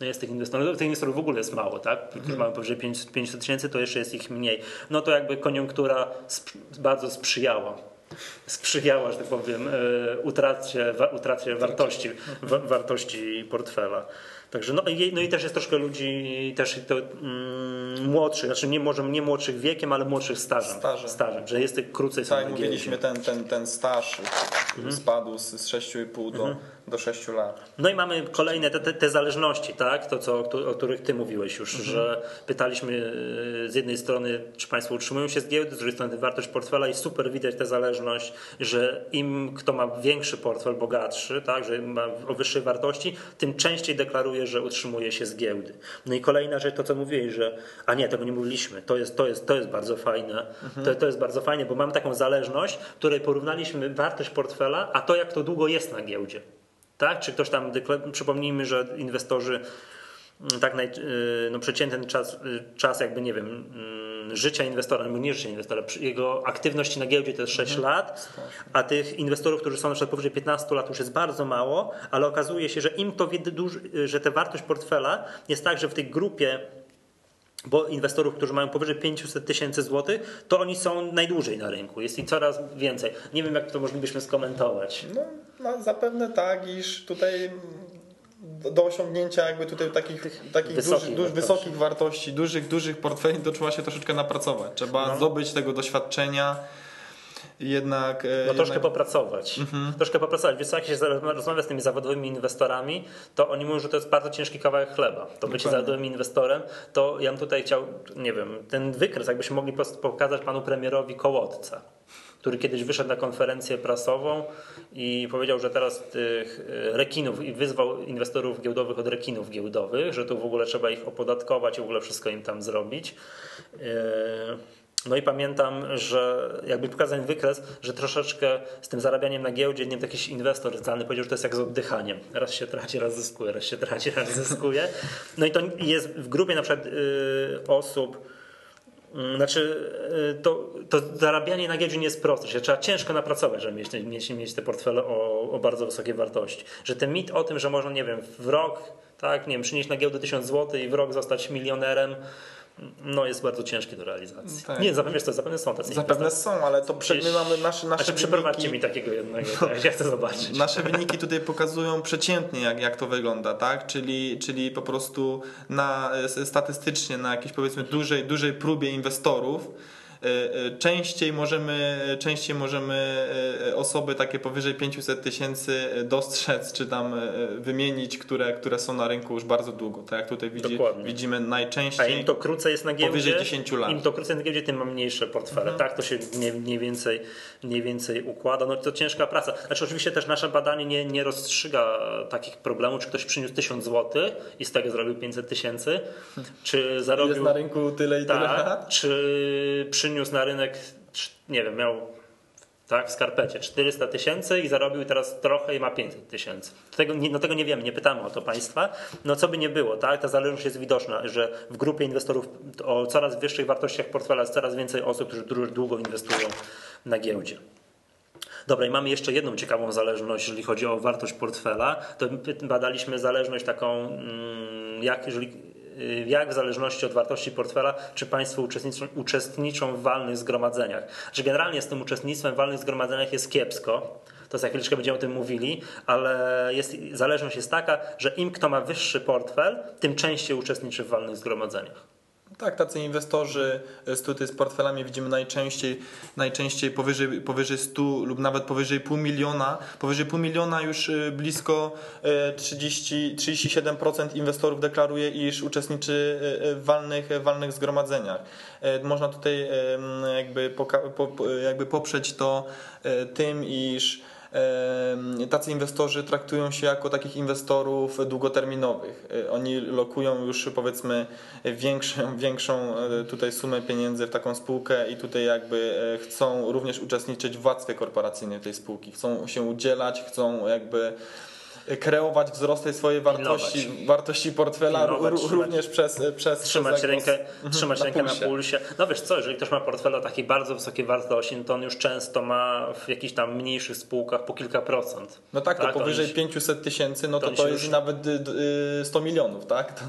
No jest tych inwestorów, tych inwestorów w ogóle jest mało, tak? Którzy mają powyżej 500 500 tysięcy, to jeszcze jest ich mniej. No to jakby koniunktura sp- bardzo sprzyjała. Sprzyjała, że tak powiem, e, utracie, utracie wartości, wa- wartości portfela. Także no, i- no i też jest troszkę ludzi też to, mm, młodszych, znaczy nie może nie młodszych wiekiem, ale młodszych stażem. Stażem. stażem że jest tych krócej Tak, jak mówiliśmy, ten, ten, ten staż Mhm. spadł z, z 6,5 do, do 6 lat. No i mamy kolejne te, te, te zależności, tak? To, co, o, któ- o których Ty mówiłeś już, że pytaliśmy e, z jednej strony, czy Państwo utrzymują się z giełdy, z drugiej strony wartość portfela i super widać tę zależność, że im kto ma większy portfel, bogatszy, tak? że ma o wyższej wartości, tym częściej deklaruje, że utrzymuje się z giełdy. No i kolejna rzecz, to co mówiłeś, że a nie, tego nie mówiliśmy, to jest, to jest, to jest bardzo fajne, to, to jest bardzo fajne, bo mamy taką zależność, której porównaliśmy wartość portfela, a to jak to długo jest na giełdzie. Tak? Czy ktoś tam, przypomnijmy, że inwestorzy mm, tak naj, y, no przeciętny czas, y, czas jakby nie wiem, mm, życia inwestora, no nie życia inwestora, jego aktywności na giełdzie to jest 6 lat, a tych inwestorów, którzy są na przykład powyżej 15 lat już jest bardzo mało, ale okazuje się, że im to że ta wartość portfela jest tak, że w tej grupie bo inwestorów, którzy mają powyżej 500 tysięcy złotych, to oni są najdłużej na rynku. Jest ich coraz więcej. Nie wiem, jak to moglibyśmy skomentować. No, no zapewne tak, iż tutaj do- osiągnięcia jakby tutaj takich, takich wysokich dużych, duż, wartości. wysokich wartości, dużych, dużych portfeli, to trzeba się troszeczkę napracować. Trzeba No. zdobyć tego doświadczenia jednak... e, No troszkę jednak... popracować. Troszkę popracować. Co, jak się rozmawia z tymi zawodowymi inwestorami, to oni mówią, że to jest bardzo ciężki kawałek chleba. To bycie Dokładnie. zawodowym inwestorem, to ja bym tutaj chciał, nie wiem, ten wykres, jakbyśmy mogli pokazać panu premierowi kołodca. który kiedyś wyszedł na konferencję prasową i powiedział, że teraz tych e, rekinów i wyzwał inwestorów giełdowych od rekinów giełdowych, że tu w ogóle trzeba ich opodatkować i w ogóle wszystko im tam zrobić. No i pamiętam, że jakby pokazać wykres, że troszeczkę z tym zarabianiem na giełdzie, nie wiem, jakiś inwestor zdalny powiedział, że to jest jak z oddychaniem. Raz się traci, raz zyskuje, raz się traci, raz zyskuje. No i to jest w grupie na przykład y, osób, y, znaczy, y, to, to zarabianie na giełdzie nie jest proste. Trzeba ciężko napracować, żeby mieć, mieć, mieć te portfele o, o bardzo wysokiej wartości. Że ten mit o tym, że można, nie wiem, w rok, tak, nie wiem, przynieść na giełdę 1000 zł i w rok zostać milionerem, no jest bardzo ciężkie do realizacji. Tak. Nie, zapewne, to zapewne są tacy. Zapewne są, ale to przed, my mamy nasze, nasze znaczy, wyniki... mi takiego jednego, no, ja chcę zobaczyć. Nasze wyniki tutaj pokazują przeciętnie, jak, jak to wygląda, tak? Czyli, czyli po prostu na, statystycznie na jakiejś powiedzmy dużej, dużej próbie inwestorów E, e, częściej możemy, częściej możemy e, osoby takie powyżej 500 tysięcy dostrzec, czy tam wymienić, które, które są na rynku już bardzo długo. Tak jak tutaj widzi, widzimy najczęściej. A im to krócej jest na giełdzie, powyżej 10 lat. Im to krócej na giełdzie, tym ma mniejsze portfele. Mhm. Tak to się mniej, mniej, więcej, mniej więcej układa. No to ciężka praca. Znaczy oczywiście też nasze badanie nie, nie rozstrzyga takich problemów, czy ktoś przyniósł 1000 zł i z tego zrobił 500 tysięcy, czy zarobił... Jest na rynku tyle i tyle tak, Czy przyniósł przyniósł na rynek, nie wiem, miał tak, w skarpecie 400 tysięcy i zarobił teraz trochę i ma 500 tysięcy. Tego, no tego nie wiemy, nie pytamy o to państwa. No co by nie było, tak? Ta zależność jest widoczna, że w grupie inwestorów o coraz wyższych wartościach portfela jest coraz więcej osób, którzy długo inwestują na giełdzie. Dobra, i mamy jeszcze jedną ciekawą zależność, jeżeli chodzi o wartość portfela. To badaliśmy zależność taką, mm, jak jeżeli jak w zależności od wartości portfela, czy Państwo uczestniczą, uczestniczą w walnych zgromadzeniach. Że generalnie z tym uczestnictwem w walnych zgromadzeniach jest kiepsko, to za chwileczkę będziemy o tym mówili, ale jest, zależność jest taka, że im kto ma wyższy portfel, tym częściej uczestniczy w walnych zgromadzeniach. Tak, tacy inwestorzy z, tutaj z portfelami widzimy najczęściej, najczęściej powyżej, powyżej 100 lub nawet powyżej pół miliona. Powyżej pół miliona już y, blisko 30, y, 37% inwestorów deklaruje, iż uczestniczy w walnych, walnych zgromadzeniach. Można tutaj jakby, jakby poprzeć to tym, iż tacy inwestorzy traktują się jako takich inwestorów długoterminowych. E, oni lokują już powiedzmy większą, większą e, tutaj sumę pieniędzy w taką spółkę i tutaj jakby e, chcą również uczestniczyć w władztwie korporacyjnej tej spółki. Chcą się udzielać, chcą jakby kreować wzrost tej swojej wartości, wartości portfela również przez, przez trzymać przez rękę, trzymać na rękę na pulsie. No wiesz co, jeżeli ktoś ma portfel o takiej bardzo wysokiej wartości, no to on już często ma w jakichś tam mniejszych spółkach po kilka procent. No tak, tak to powyżej 500 tysięcy, no to to, to jest już... nawet 100 milionów, tak?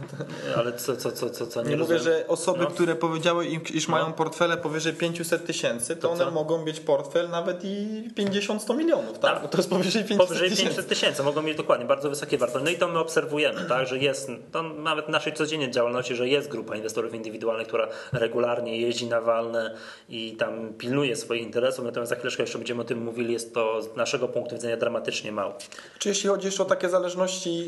Ale co, co, co, co, co nie, nie mówię, że osoby, no. które powiedziały, iż mają no. portfele powyżej 500 tysięcy, to, to one mogą mieć portfel nawet i 50-100 milionów, tak? tak? To jest powyżej 500 Powyżej 500 tysięcy, mogą mieć dokładnie, bardzo wysokie wartości. No i to my obserwujemy, tak, że jest, to nawet w naszej codziennej działalności, że jest grupa inwestorów indywidualnych, która regularnie jeździ na walne i tam pilnuje swoich interesów, natomiast za chwileczkę jeszcze będziemy o tym mówili, jest to z naszego punktu widzenia dramatycznie mało. Czy jeśli chodzi jeszcze o takie zależności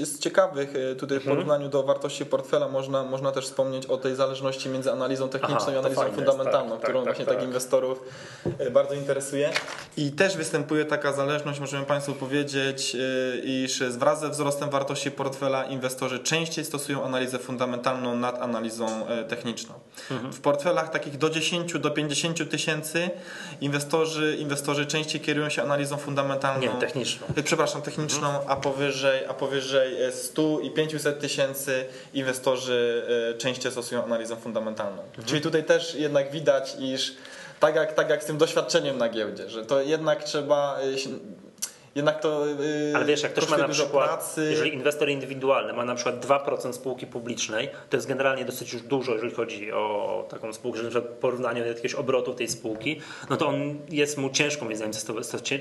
e, z ciekawych, e, tutaj w mhm. porównaniu do wartości portfela można, można też wspomnieć o tej zależności między analizą techniczną Aha, i analizą fundamentalną, jest, tak, którą tak, właśnie tak, tak inwestorów e, bardzo interesuje. I też występuje taka zależność, możemy Państwu powiedzieć, iż wraz ze wzrostem wartości portfela inwestorzy częściej stosują analizę fundamentalną nad analizą e, techniczną. Mhm. W portfelach takich do 10 do 50 tysięcy inwestorzy, inwestorzy częściej kierują się analizą fundamentalną. Nie, techniczną. E, przepraszam, techniczną, mhm. a, powyżej, a powyżej 100 e, i 500 tysięcy inwestorzy częściej stosują analizę fundamentalną. Mhm. Czyli tutaj też jednak widać, iż tak jak, tak jak z tym doświadczeniem na giełdzie, że to jednak trzeba jednak to. Yy, Ale wiesz, jak ktoś ma na przykład, pracy. jeżeli inwestor indywidualny ma na przykład 2% spółki publicznej, to jest generalnie dosyć już dużo, jeżeli chodzi o taką spółkę, że na przykład porównanie do jakiegoś obrotu tej spółki, no to on jest mu ciężko, moim zdaniem,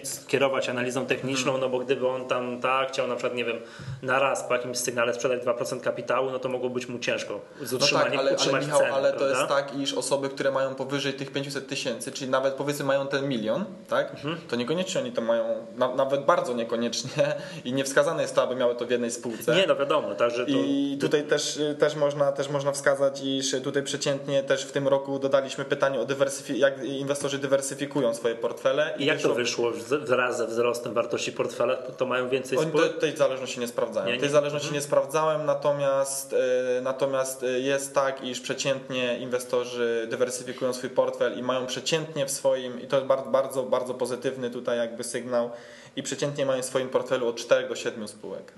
skierować analizą techniczną, hmm. no bo gdyby on tam tak chciał na przykład, nie wiem, na raz po jakimś sygnale sprzedać 2% kapitału, no to mogło być mu ciężko z utrzymaniem, no tak, ale, utrzymać ale, Michał, ceny, ale to jest tak, iż osoby, które mają powyżej tych 500 tysięcy, czyli nawet powiedzmy mają ten milion, tak, mhm. to niekoniecznie oni to mają, na, nawet bardzo niekoniecznie i nie wskazane jest to, aby miały to w jednej spółce. Nie, no wiadomo, także to... I tutaj też, też, można, też można wskazać, iż tutaj przeciętnie też w tym roku dodaliśmy pytanie o dywersyfi- jak inwestorzy dywersyfikują swoje portfele. I jak to wyszło wraz ze wzrostem wartości portfela? To mają więcej Oni spółek? te- tej zależności nie nie. Tej zależności nie sprawdzałem, natomiast, e, natomiast e, jest tak, iż przeciętnie inwestorzy dywersyfikują swój portfel i mają przeciętnie w swoim, i to jest bardzo, bardzo, bardzo pozytywny tutaj jakby sygnał, i przeciętnie mają w swoim portfelu od 4 do 7 spółek.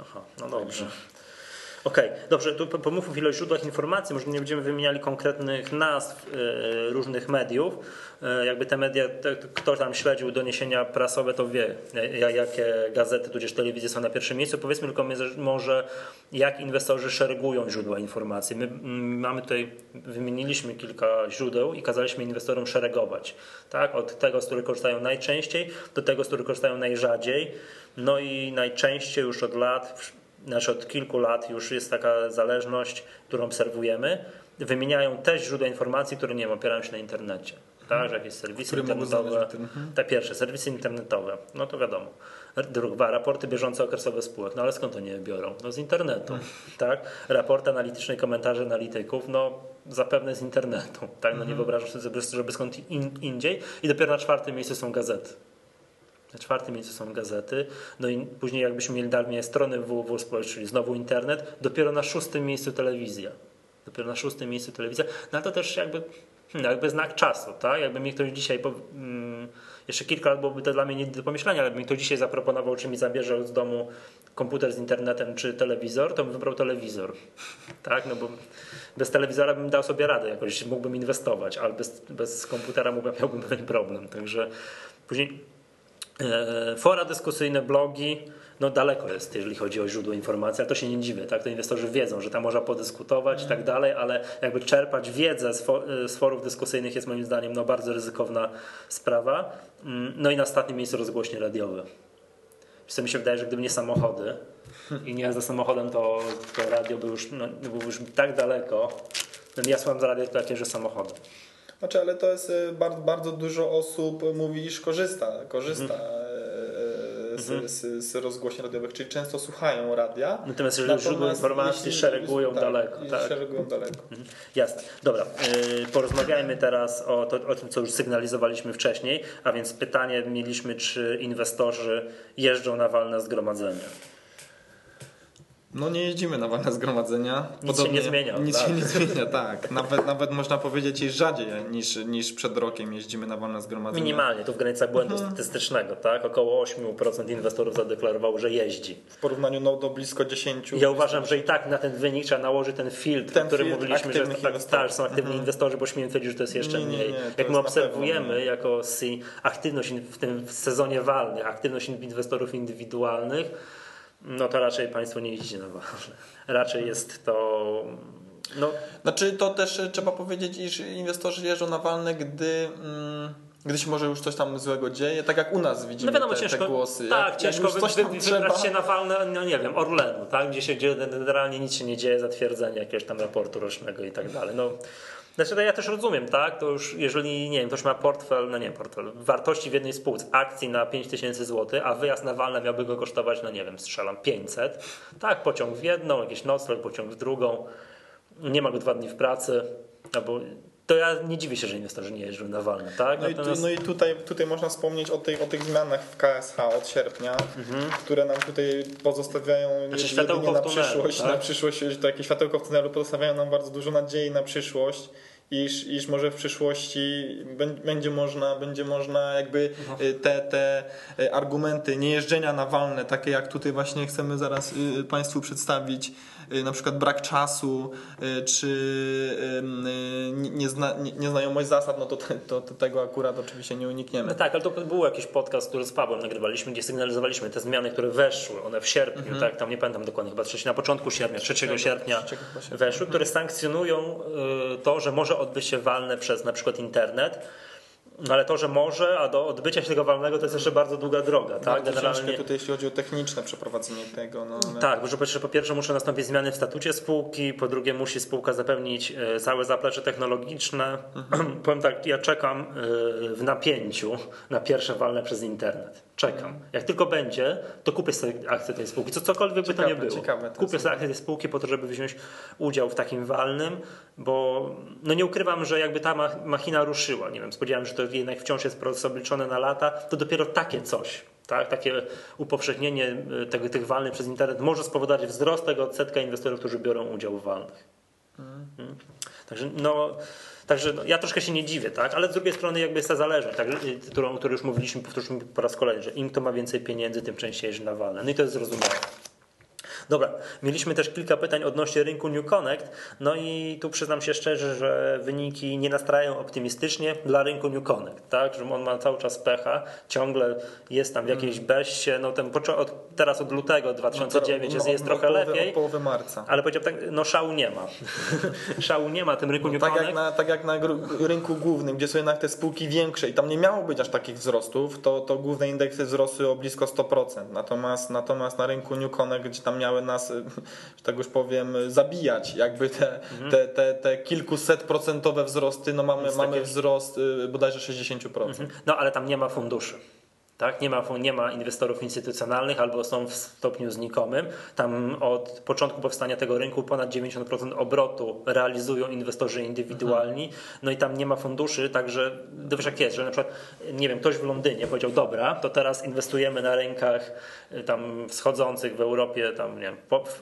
Aha, no dobrze. Okej, dobrze, tu po- pomówmy o źródłach informacji, może nie będziemy wymieniali konkretnych nazw e, różnych mediów. E, jakby te media, kto tam śledził doniesienia prasowe, to wie, e, ja- jakie gazety tudzież telewizje są na pierwszym miejscu. Powiedzmy tylko może, jak inwestorzy szeregują źródła informacji. My mm, mamy tutaj, wymieniliśmy kilka źródeł i kazaliśmy inwestorom szeregować. Tak? Od tego, z których korzystają najczęściej, do tego, z których korzystają najrzadziej. No i najczęściej już od lat znaczy od kilku lat już jest taka zależność, którą obserwujemy. Wymieniają też źródła informacji, które nie wiem, opierają się na internecie. Tak, że jakieś serwisy Które internetowe. tym, Te pierwsze, serwisy internetowe, no to wiadomo. Druga, raporty bieżące okresowe spółek. No ale skąd oni je biorą? No z internetu. Tak? Raporty analityczne i komentarze analityków, no zapewne z internetu. Tak? No nie wyobrażam sobie, żeby skąd in, indziej. I dopiero na czwartym miejscu są gazety. Na czwartym miejscu są gazety, no i później jakbyśmy mieli dalej strony www, społeczne, czyli znowu internet, dopiero na szóstym miejscu telewizja. Dopiero na szóstym miejscu telewizja. No to też jakby, hmm, jakby znak czasu, tak? Jakby mi ktoś dzisiaj, po, mm, jeszcze kilka lat byłoby to dla mnie nie do pomyślenia, ale mi ktoś dzisiaj zaproponował, czy mi zabierze z domu komputer z internetem, czy telewizor, to bym wybrał telewizor. Tak? No bo bez telewizora bym dał sobie radę, jakoś mógłbym inwestować, ale bez, bez komputera mógłbym, miałbym pewien problem. Także później Fora dyskusyjne, blogi, no daleko jest, jeżeli chodzi o źródło informacji, ale to się nie dziwię, tak? To inwestorzy wiedzą, że tam można podyskutować i tak dalej, ale jakby czerpać wiedzę z, fo, z forów dyskusyjnych jest moim zdaniem no, bardzo ryzykowna sprawa. Mm, No i na ostatnim miejscu rozgłośnie radiowe. Co, mi się wydaje, że gdyby nie samochody i nie jazda samochodem, to, to radio by już, no, był już tak daleko. No, ja słucham z radia takie, że samochodem. Znaczy, ale to jest e, bardzo, bardzo dużo osób mówi, iż korzysta, korzysta e, z, z, z rozgłośni radiowych, czyli często słuchają radia. Natomiast jeżeli źródło informacji szeregują tak, daleko. Tak. Szeregują daleko. Jasne. Dobra, porozmawiajmy teraz o, to, o tym, co już sygnalizowaliśmy wcześniej, a więc pytanie mieliśmy, czy inwestorzy jeżdżą na walne zgromadzenia. No nie jeździmy na walne zgromadzenia. Nic się nie zmienia, Nic tak. się nie zmienia, tak. Nawet, nawet można powiedzieć i rzadziej niż, niż przed rokiem jeździmy na walne zgromadzenia. Minimalnie, tu w granicach błędu Mhm. statystycznego, tak? Około 8% inwestorów zadeklarowało, że jeździ. W porównaniu no, do blisko 10. Ja uważam, że i tak na ten wynik trzeba nałożyć ten filtr, Ten o którym filtr mówiliśmy, że tak, tak, są aktywni inwestorzy, bo śmiem twierdzić, że to jest jeszcze Nie, nie, mniej. nie, to Jak my pewno obserwujemy mniej. jako SI aktywność w tym sezonie walnych, aktywność inwestorów indywidualnych, no to raczej Państwo nie jeździcie na walne. Raczej jest to no, Znaczy to też e, trzeba powiedzieć, iż inwestorzy jeżdżą na walne, gdy, mm, gdy się może już coś tam złego dzieje, tak jak u nas widzimy no wiadomo, te, ciężko, te głosy. tak, jak, jak ciężko wy, coś wy, wy, wybrać się na walne, no nie wiem, Orlenu, tak? gdzie się generalnie nic się nie dzieje, zatwierdzenie jakiegoś tam raportu rocznego i tak dalej. No, znaczy to ja też rozumiem, tak? To już jeżeli, nie wiem, ktoś ma portfel, no nie portfel, wartości w jednej spółce, akcji na 5000 zł, a wyjazd na walne miałby go kosztować, no nie wiem, strzelam 500, tak? Pociąg w jedną, jakiś nocleg, pociąg w drugą, nie ma go dwa dni w pracy, albo to ja nie dziwię się, że inwestorzy nie jeżdżą na walne, tak? No i, tu, no i tutaj, tutaj można wspomnieć o, tej, o tych zmianach w KSH od sierpnia, które nam tutaj pozostawiają Mhm. Znaczy światełko na tunelu, przyszłość, tak? na przyszłość, to jakieś światełko w tunelu pozostawiają nam bardzo dużo nadziei na przyszłość. Iż, iż może w przyszłości bę- będzie można, będzie można jakby Mhm. y, te, te y, argumenty niejeżdżenia na walne, takie jak tutaj właśnie chcemy zaraz y, Państwu przedstawić, na przykład brak czasu, y, czy y, niezna, nie- nieznajomość zasad, no to, to, to tego akurat oczywiście nie unikniemy. No tak, ale to był jakiś podcast, który z Pawłem nagrywaliśmy, gdzie sygnalizowaliśmy te zmiany, które weszły, one w sierpniu, tak, tam nie pamiętam dokładnie, chyba na początku sierpnia, 3 sierpnia trzeciego chyba sierpnia. weszły, które sankcjonują y, to, że może odbyć się walne przez na przykład internet. No ale to, że może, a do odbycia się tego walnego to jest jeszcze bardzo długa droga. Tak? Bardzo ciężkie tutaj, jeśli chodzi o techniczne przeprowadzenie tego. No, ale... Tak, bo że po pierwsze muszą nastąpić zmiany w statucie spółki, po drugie musi spółka zapewnić e, całe zaplecze technologiczne. Mhm. Powiem tak, ja czekam e, w napięciu na pierwsze walne przez internet. Czekam. Jak tylko będzie, to kupię sobie akcję tej spółki. Co, cokolwiek ciekawe, by to nie było. Ciekawe, kupię sobie akcję tej spółki po to, żeby wziąć udział w takim walnym, bo no nie ukrywam, że jakby ta machina ruszyła. Nie wiem, spodziewałem się, że to jednak wciąż jest proces obliczony na lata, to dopiero takie coś tak? Takie upowszechnienie e, tego, tych walnych przez internet może spowodować wzrost tego odsetka inwestorów, którzy biorą udział w walnych. Hmm. Także, no, także no, ja troszkę się nie dziwię, tak? ale z drugiej strony jakby jest ta zależność, tak? którą, którą już mówiliśmy, powtórzymy po raz kolejny, że im kto ma więcej pieniędzy, tym częściej jest na walne. No i to jest zrozumiałe. Dobra, mieliśmy też kilka pytań odnośnie rynku New Connect, no i tu przyznam się szczerze, że wyniki nie nastrajają optymistycznie dla rynku New Connect, tak, że on ma cały czas pecha, ciągle jest tam w jakiejś mm. beście, no ten, od, teraz od lutego 2009 no, jest, jest no, trochę połowy, lepiej. Od połowy marca. Ale powiedziałbym tak, no szału nie ma. szału nie ma tym rynku no, New tak Connect. Jak na, tak jak na rynku głównym, gdzie są jednak te spółki większe i tam nie miało być aż takich wzrostów, to, to główne indeksy wzrosły o blisko 100%. Natomiast, natomiast na rynku New Connect, gdzie tam miały nas, że tak już powiem, zabijać. Jakby te, mhm. te, te, te kilkuset procentowe wzrosty, no mamy, mamy takie... wzrost y, bodajże 60%. Mhm. No ale tam nie ma funduszy. Tak? Nie, ma, nie ma inwestorów instytucjonalnych albo są w stopniu znikomym. Tam od początku powstania tego rynku ponad 90% obrotu realizują inwestorzy indywidualni. No i tam nie ma funduszy, także to wiesz jak jest, że na przykład nie wiem, ktoś w Londynie powiedział, dobra, to teraz inwestujemy na rynkach y, tam wschodzących w Europie, tam nie wiem,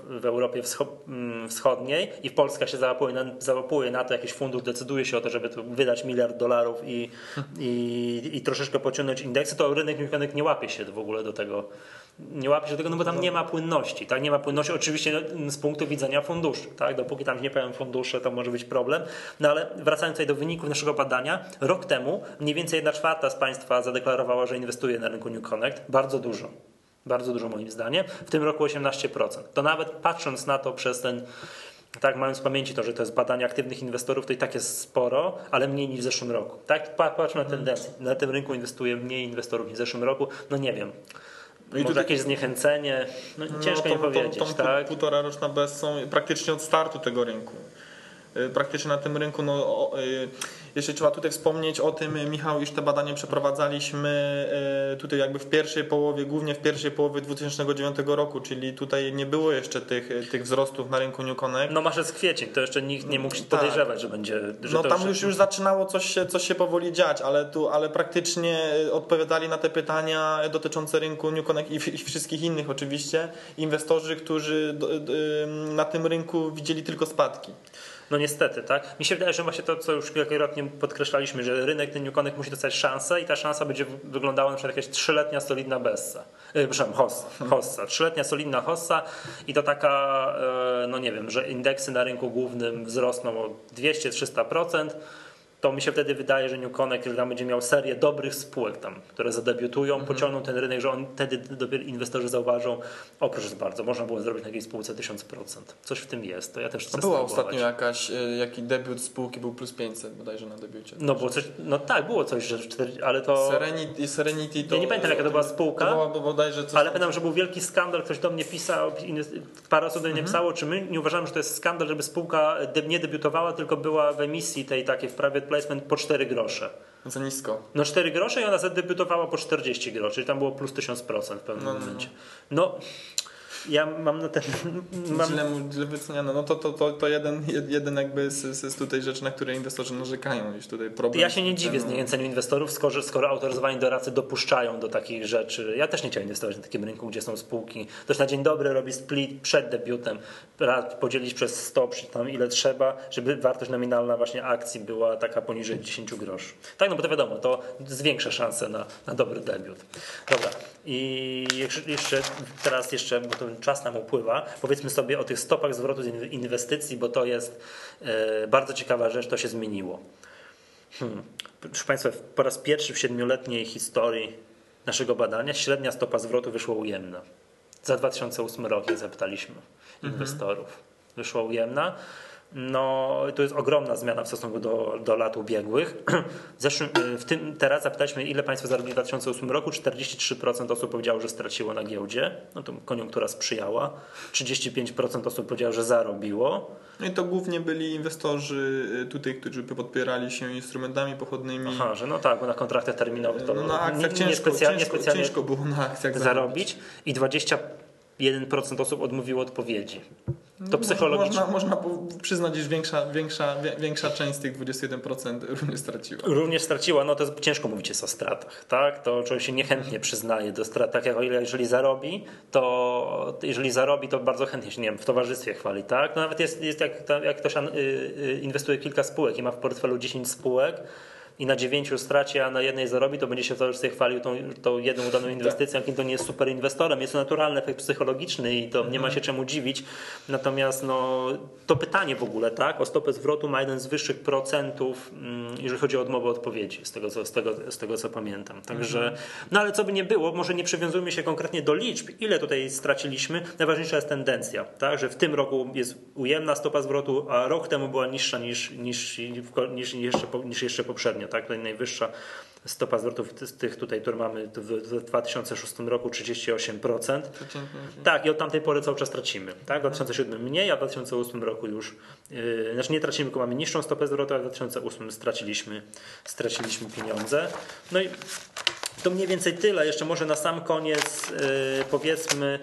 w Europie mm, wschodniej i Polska się załapuje na, załapuje na to, jakiś fundusz decyduje się o to, żeby wydać miliard dolarów i, i, i troszeczkę pociągnąć indeksy, to rynek Michanek nie łapie się w ogóle do tego. Nie łapie się do tego, no bo tam nie ma płynności. Tak? Nie ma płynności oczywiście no, z punktu widzenia funduszy. Tak? Dopóki tam nie pojawią fundusze, to może być problem. No ale wracając tutaj do wyników naszego badania, rok temu mniej więcej 1 czwarta z Państwa zadeklarowała, że inwestuje na rynku New Connect. Bardzo dużo. Bardzo dużo moim zdaniem. W tym roku 18%. To nawet patrząc na to przez ten tak, mając w pamięci to, że to jest badanie aktywnych inwestorów, to i tak jest sporo, ale mniej niż w zeszłym roku. Tak, patrzmy na tendencję. Na tym rynku inwestuje mniej inwestorów niż w zeszłym roku. No nie wiem. No i tu jakieś zniechęcenie, no, no ciężko no, mi powiedzieć. Tą, tą, tak? półtora roczna bez są praktycznie od startu tego rynku. Y, praktycznie na tym rynku. No, y, jeszcze trzeba tutaj wspomnieć o tym, Michał, iż te badania przeprowadzaliśmy y, tutaj jakby w pierwszej połowie, głównie w pierwszej połowie 2009 roku, czyli tutaj nie było jeszcze tych, tych wzrostów na rynku New Connect. No marzec kwiecień, to jeszcze nikt nie mógł tak. podejrzewać, że będzie... Że no tam już, już zaczynało coś się, coś się powoli dziać, ale, tu, ale praktycznie odpowiadali na te pytania dotyczące rynku New Connect i, i wszystkich innych oczywiście inwestorzy, którzy na tym rynku widzieli tylko spadki. No niestety, tak? Mi się wydaje, że właśnie to, co już kilkakrotnie podkreślaliśmy, że rynek ten Connect musi dostać szansę i ta szansa będzie wyglądała na przykład jakaś trzyletnia solidna Bessa. Yy, przepraszam, hossa, hossa. Trzyletnia solidna hossa i to taka, yy, no nie wiem, że indeksy na rynku głównym wzrosną o 200-300%, to mi się wtedy wydaje, że New Connect, że tam będzie miał serię dobrych spółek tam, które zadebiutują, mm -hmm. pociągną ten rynek, że on wtedy dopiero inwestorzy zauważą, o proszę bardzo, można było zrobić na jakiejś spółce 1000%. Coś w tym jest, to ja też chcę Była ostatnio jakaś, e, jaki debiut spółki był plus 500 bodajże na debiucie. No było coś, no tak, było coś, że 4, ale to... Serenity, Serenity to... Ja nie pamiętam jaka to była spółka, to była bodajże coś... ale pamiętam, że był wielki skandal, ktoś do mnie pisał, parę osób do mnie mm -hmm. pisało, czy my nie uważamy, że to jest skandal, żeby spółka nie debiutowała, tylko była w emisji tej takiej w private placement po 4 grosze. Za nisko. No 4 grosze i ona zadebiutowała po 40 groszy, czyli tam było plus 1000% w pewnym no, no momencie. No. no ja mam na ten. Mam... Źle, źle wyceniano. No to, to, to, to jeden, jeden jakby z, z tutaj rzeczy, na które inwestorzy narzekają. Już tutaj problem ja się nie dziwię zniechęceniu inwestorów, skoro, skoro autoryzowani doradcy dopuszczają do takich rzeczy. Ja też nie chciałem inwestować na takim rynku, gdzie są spółki. Ktoś na dzień dobry robi split przed debiutem, podzielić przez 100, tam ile trzeba, żeby wartość nominalna właśnie akcji była taka poniżej 10 groszy. Tak, no bo to wiadomo, to zwiększa szanse na, na dobry debiut. Dobra. I jeszcze teraz jeszcze, bo to czas nam upływa. Powiedzmy sobie o tych stopach zwrotu z inwestycji, bo to jest e, bardzo ciekawa rzecz, to się zmieniło. Hmm. Proszę Państwa, po raz pierwszy w siedmioletniej historii naszego badania średnia stopa zwrotu wyszła ujemna. Za 2008 rok, jak zapytaliśmy mhm. inwestorów, wyszła ujemna. No to jest ogromna zmiana w stosunku do, do lat ubiegłych. Zeszłym, w tym, teraz zapytaliśmy, ile Państwo zarobili w 2008 roku. 43% osób powiedziało, że straciło na giełdzie. No to koniunktura sprzyjała. 35% osób powiedziało, że zarobiło. No i to głównie byli inwestorzy y, tutaj, którzy podpierali się instrumentami pochodnymi. Aha, że no tak, bo na kontraktach terminowych to no na akcjach nie, ciężko, niespecjalnie, ciężko, niespecjalnie ciężko było na akcjach zarobić. I 20 1% osób odmówiło odpowiedzi. To psychologicznie. Można, można przyznać, iż większa, większa, większa część z tych 21% również straciła. Również straciła, no to jest, ciężko mówić jest o stratach, tak? To człowiek się niechętnie przyznaje do strat, tak jak o ile jeżeli zarobi, to jeżeli zarobi, to bardzo chętnie się, nie wiem, w towarzystwie chwali, tak? No nawet jest, jest jak, jak ktoś y, y, inwestuje kilka spółek i ma w portfelu 10 spółek, i na dziewięciu straci, a na jednej zarobi, to będzie się w towarzystwie chwalił tą, tą jedną udaną inwestycją, jakim to nie jest super inwestorem. Jest to naturalny efekt psychologiczny i to nie ma się czemu dziwić. Natomiast no, to pytanie w ogóle, tak, o stopę zwrotu ma jeden z wyższych procentów, mm, jeżeli chodzi o odmowę odpowiedzi, z tego, co, z tego, z tego co pamiętam. Także, no ale co by nie było, może nie przywiązujmy się konkretnie do liczb, ile tutaj straciliśmy. Najważniejsza jest tendencja, tak, że w tym roku jest ujemna stopa zwrotu, a rok temu była niższa niż, niż, niż, jeszcze, niż jeszcze poprzednio tak? To najwyższa stopa zwrotów z tych tutaj, które mamy w 2006 roku 38%. Tak, i od tamtej pory cały czas tracimy. Tak? W 2007 mniej, a w 2008 roku już, yy, znaczy nie tracimy, tylko mamy niższą stopę zwrotu, a w 2008 straciliśmy, straciliśmy pieniądze. No i to mniej więcej tyle. Jeszcze może na sam koniec yy, powiedzmy,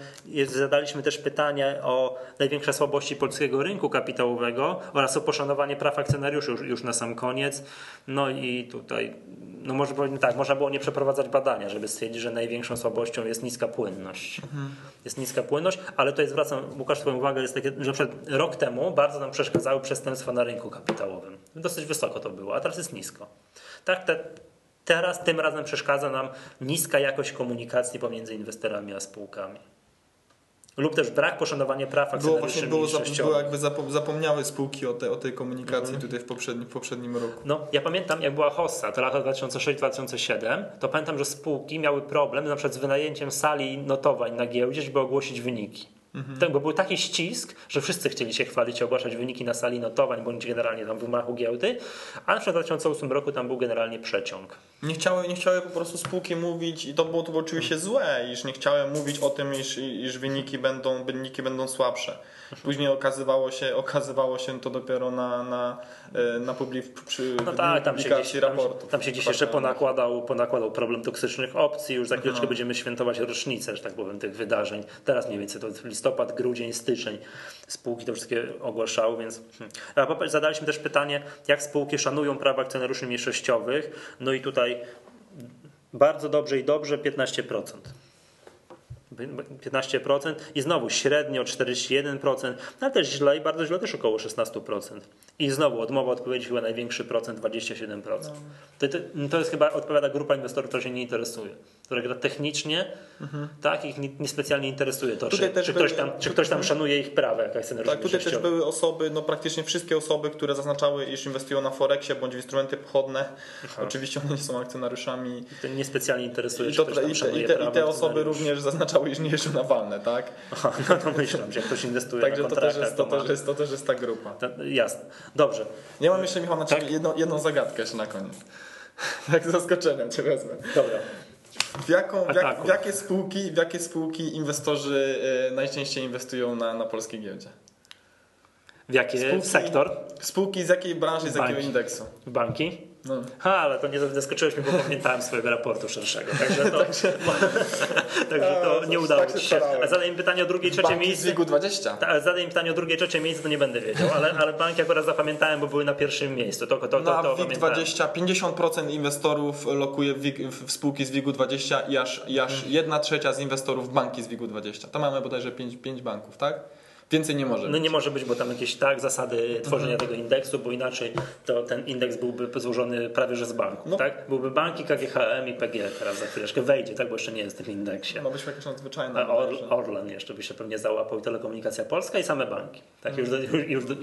zadaliśmy też pytanie o największe słabości polskiego rynku kapitałowego oraz o poszanowanie praw akcjonariuszy już, już na sam koniec. No i tutaj, no może powiem tak, można było nie przeprowadzać badania, żeby stwierdzić, że największą słabością jest niska płynność. Mhm. Jest niska płynność, ale to jest, zwracam Łukasz Twoją uwagę, jest takie, że przykład rok temu bardzo nam przeszkadzały przestępstwa na rynku kapitałowym. Dosyć wysoko to było, a teraz jest nisko. Tak, te, Teraz tym razem przeszkadza nam niska jakość komunikacji pomiędzy inwestorami a spółkami. Lub też brak poszanowania praw akcjonariuszy było, właśnie, było, było jakby zapomniały spółki o, te, o tej komunikacji mhm. tutaj w poprzednim, w poprzednim roku. No, ja pamiętam jak była Hossa, to lata 2006-2007, to pamiętam, że spółki miały problem na przykład z wynajęciem sali notowań na giełdzie, żeby ogłosić wyniki. Mhm. bo był taki ścisk, że wszyscy chcieli się chwalić i ogłaszać wyniki na sali notowań, bądź generalnie tam w wymachu giełdy, a w 2008 roku tam był generalnie przeciąg. Nie chciały, nie chciały po prostu spółki mówić i to było, to było oczywiście złe, iż nie chciały mówić o tym, iż, iż wyniki, będą, wyniki będą słabsze. Później okazywało się, okazywało się to dopiero na, na, e, na publik, przy no tak, tam się gdzieś, raportów. Tam, tam się gdzieś jeszcze ponakładał, ponakładał problem toksycznych opcji. Już za chwileczkę mhm. będziemy świętować rocznicę, że tak powiem, tych wydarzeń. Teraz mniej więcej to listopad, grudzień, styczeń spółki to wszystkie ogłaszały, więc hmm. zadaliśmy też pytanie, jak spółki szanują prawa akcjonariuszy mniejszościowych. No i tutaj bardzo dobrze i dobrze 15%. 15% i znowu średnio 41%, no ale też źle i bardzo źle też około 16%. I znowu odmowa odpowiedzi chyba największy procent 27%. To, to, to jest chyba odpowiada grupa inwestorów, która się nie interesuje, która technicznie mhm. tak, ich niespecjalnie nie interesuje to, czy, czy, ktoś tam, czy ktoś tam szanuje ich prawa, jakaś cena Tak, tutaj też były osoby, no praktycznie wszystkie osoby, które zaznaczały, iż inwestują na Forexie bądź w instrumenty pochodne. Aha. Oczywiście one nie są akcjonariuszami. I to niespecjalnie interesuje, I, to, i, te, i, te, i te osoby również zaznaczały, iż nie jeżdżą na walne, tak? Aha, no to myślę, że jak ktoś inwestuje Także na to też, jest, to, też jest, to też jest ta grupa. To, jasne. Dobrze. Ja mam jeszcze, Michał, na Ciebie tak? jedną, jedną zagadkę jeszcze na koniec. Tak z zaskoczenia Cię wezmę. Dobra. W, jaką, w, jak, w, jakie spółki, w jakie spółki inwestorzy y, najczęściej inwestują na, na polskiej giełdzie? W jaki sektor? Spółki z jakiej branży, z jakiego indeksu? Banki? No. Ha, ale to nie zaskoczyłeś mnie, bo pamiętałem swojego raportu szerszego. Także to, także, także to nie udało tak się. A zadaję pytanie o drugie, trzecie Banki miejsce. Z 20. Ta, zadaję pytanie o drugie, trzecie miejsce, to nie będę wiedział, ale, ale banki akurat zapamiętałem, bo były na pierwszym miejscu. To, to, to, na to, WIG20 50% inwestorów lokuje w, w spółki z WIG-20 i aż, i aż hmm. 1 trzecia z inwestorów banki z WIG-20. To mamy bodajże 5, 5 banków, tak? Więcej nie może No być. nie może być, bo tam jakieś tak zasady tworzenia mhm. tego indeksu, bo inaczej to ten indeks byłby złożony prawie że z banku, no. tak? Byłby banki, KGHM i PG teraz za chwileczkę wejdzie, tak? Bo jeszcze nie jest w tym indeksie. No byśmy jakieś nadzwyczajne. A Or, Orlen jeszcze by się pewnie załapał i Telekomunikacja Polska i same banki. Tak? Już, do, już, już, do,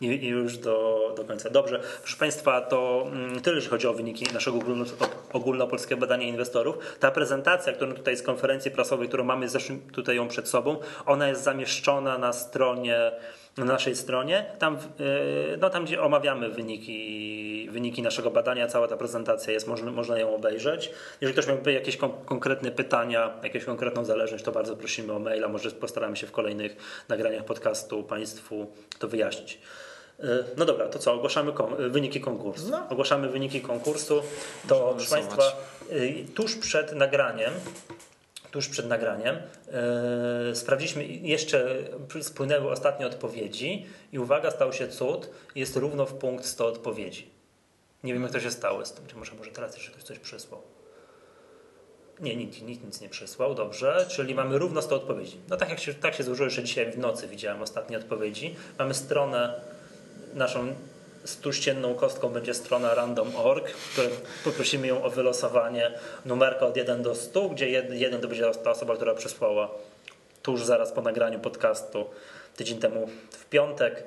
już do, do końca. Dobrze, proszę Państwa, to mm, tyle, jeśli chodzi o wyniki naszego ogólno, ogólnopolskiego badania inwestorów. Ta prezentacja, którą tutaj z konferencji prasowej, którą mamy zeszłym tutaj ją przed sobą, ona jest zamieszczona na stronie, na naszej stronie, tam, y, no, tam gdzie omawiamy wyniki, wyniki naszego badania, cała ta prezentacja jest, można, można ją obejrzeć. Jeżeli ktoś miałby jakieś kon konkretne pytania, jakąś konkretną zależność, to bardzo prosimy o maila, może postaramy się w kolejnych nagraniach podcastu Państwu to wyjaśnić. Y, no dobra, to co? Ogłaszamy kon wyniki konkursu. No. Ogłaszamy wyniki konkursu. To, proszę Państwa, y, tuż przed nagraniem tuż przed nagraniem. Yy, sprawdziliśmy, jeszcze spłynęły ostatnie odpowiedzi i uwaga, stał się cud, jest równo w punkt 100 odpowiedzi. Nie wiem, jak to się stało z tym, czy może, może teraz jeszcze ktoś coś przysłał. Nie, nikt, nikt nic nie przysłał, dobrze, czyli mamy równo 100 odpowiedzi. No tak jak się, tak się złożyło, że dzisiaj w nocy widziałem ostatnie odpowiedzi. Mamy stronę naszą stuścienną kostką będzie strona random.org, poprosimy ją o wylosowanie numerka od 1 do 100, gdzie 1 to będzie ta osoba, która przesłała tuż zaraz po nagraniu podcastu tydzień temu w piątek,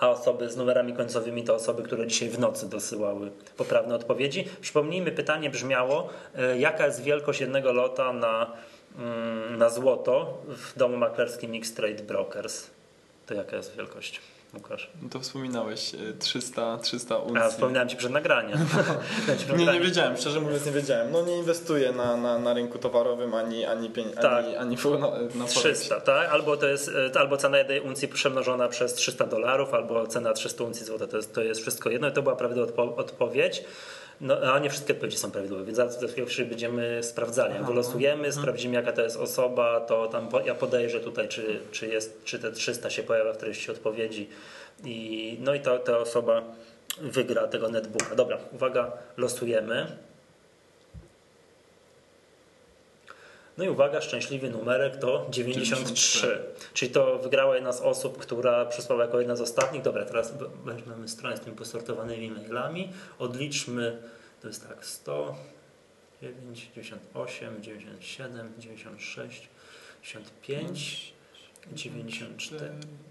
a osoby z numerami końcowymi to osoby, które dzisiaj w nocy dosyłały poprawne odpowiedzi. Przypomnijmy, pytanie brzmiało, e, jaka jest wielkość jednego lota na, mm, na złoto w domu maklerskim X-Trade Brokers? To jaka jest wielkość? Łukasz? No to wspominałeś 300, 300 uncji. A, wspominałem Ci przed nagraniem. nie, nie wiedziałem, szczerze mówiąc nie wiedziałem. No nie inwestuję na, na, na rynku towarowym ani, ani, pień, tak. ani, ani na, na 300, tak? Albo to jest, e, albo cena jednej uncji przemnożona przez 300 dolarów, albo cena 300 uncji złota. To jest, to jest wszystko jedno i to była prawidłowa odpo odpowiedź. No, a nie wszystkie odpowiedzi są prawidłowe, więc zaraz będziemy sprawdzali. Jak wylosujemy, mhm. sprawdzimy jaka to jest osoba, to tam ja podejrzę tutaj, czy, czy, jest, czy te 300 się pojawia w treści odpowiedzi. I, no i ta, ta osoba wygra tego netbooka. Dobra, uwaga, losujemy. No i uwaga, szczęśliwy numerek to 93. 93. Czyli to wygrała jedna z osób, która przysłała jako jedna z ostatnich. Dobra, teraz weźmiemy stronę z tymi posortowanymi mailami. Odliczmy, to jest tak, 100, 9, 98, 97, 96, 95, 94,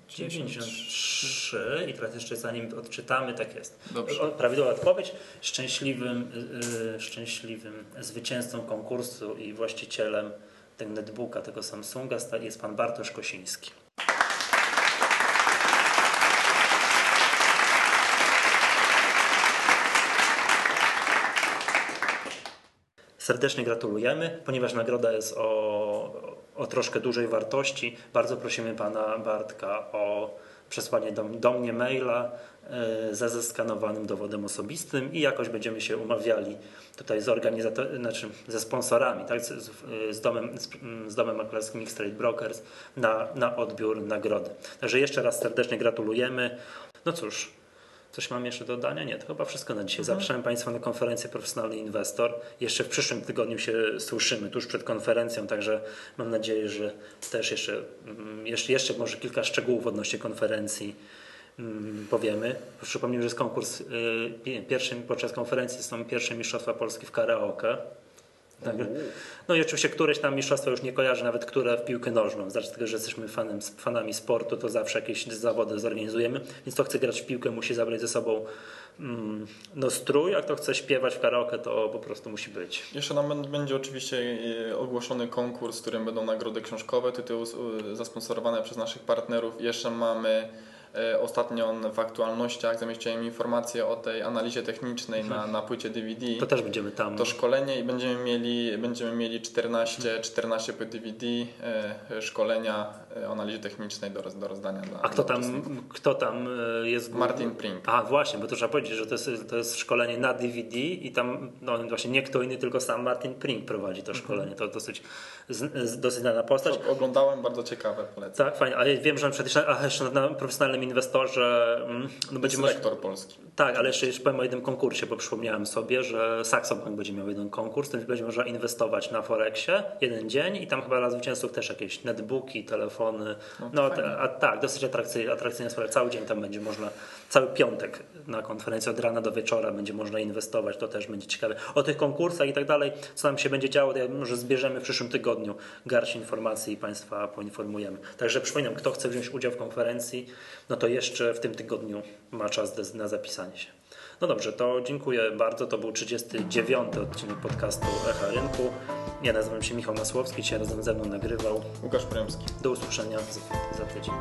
93 i teraz jeszcze zanim odczytamy, tak jest. Dobrze. Prawidłowa odpowiedź. Szczęśliwym, yy, szczęśliwym zwycięzcą konkursu i właścicielem tego netbooka, tego Samsunga jest pan Bartosz Kosiński. Serdecznie gratulujemy, ponieważ nagroda jest o, o troszkę dużej wartości. Bardzo prosimy pana Bartka o przesłanie do, do mnie maila e, ze zeskanowanym dowodem osobistym i jakoś będziemy się umawiali tutaj z organizatorami, znaczy ze sponsorami, tak, z, z, domem, z, z domem maklerskim X Trade Brokers na, na odbiór nagrody. Także jeszcze raz serdecznie gratulujemy. No cóż, Coś mam jeszcze do dodania? Nie, to chyba wszystko na dzisiaj. Mhm. Zapraszam Państwa na konferencję Profesjonalny Inwestor. Jeszcze w przyszłym tygodniu się słyszymy, tuż przed konferencją, także mam nadzieję, że też jeszcze, mm, jeszcze, jeszcze może kilka szczegółów odnośnie konferencji mm, powiemy. Przypomnę, że jest konkurs y, pierwszym, podczas konferencji są pierwsze Mistrzostwa Polski w karaoke. Tak. No i oczywiście któreś tam mistrzostwa już nie kojarzę, nawet które w piłkę nożną. Z racji tego, że jesteśmy fanem, fanami sportu, to zawsze jakieś zawody zorganizujemy. Więc kto chce grać w piłkę, musi zabrać ze sobą mm, no, strój, a kto chce śpiewać w karaoke, to po prostu musi być. Jeszcze nam będzie oczywiście e, ogłoszony konkurs, w którym będą nagrody książkowe, tytuły zasponsorowane przez naszych partnerów. Jeszcze mamy ostatnio w aktualnościach zamieściłem informację o tej analizie technicznej na, na płycie DVD. To też będziemy tam. To szkolenie i będziemy mieli, będziemy mieli 14, 14 płyt DVD, e, szkolenia e, analizie technicznej do, do rozdania dla A kto tam, kto tam jest? Martin Prink. A właśnie, bo to trzeba powiedzieć, że to jest, to jest szkolenie na DVD i tam no, właśnie nie kto inny, tylko sam Martin Prink prowadzi to szkolenie. To dosyć, dosyć znana postać. To oglądałem, bardzo ciekawe, polecam. Tak, fajnie, ale wiem, że przykład a jeszcze na profesjonalnym inwestorze. Mm, no będzie lektor polski. Tak, ale jeszcze, jeszcze powiem o jednym konkursie, bo przypomniałem sobie, że Saxo Bank będzie miał jeden konkurs, więc będzie można inwestować na Forexie jeden dzień i tam chyba dla zwycięzców też jakieś netbooki, telefony. No, no a, tak, dosyć atrakcyjne sprawy. Cały dzień tam będzie można, cały piątek na konferencji od rana do wieczora będzie można inwestować, to też będzie ciekawe. O tych konkursach i tak dalej, co nam się będzie działo, to ja może zbierzemy w przyszłym tygodniu garść informacji i Państwa poinformujemy. Także przypominam, kto chce wziąć udział w konferencji, no to jeszcze w tym tygodniu ma czas na zapisanie się. No dobrze, to dziękuję bardzo. To był 39 odcinek podcastu Echa Rynku. Ja nazywam się Michał Masłowski, dzisiaj razem ze mną nagrywał Łukasz Premski. Do usłyszenia za, za tydzień.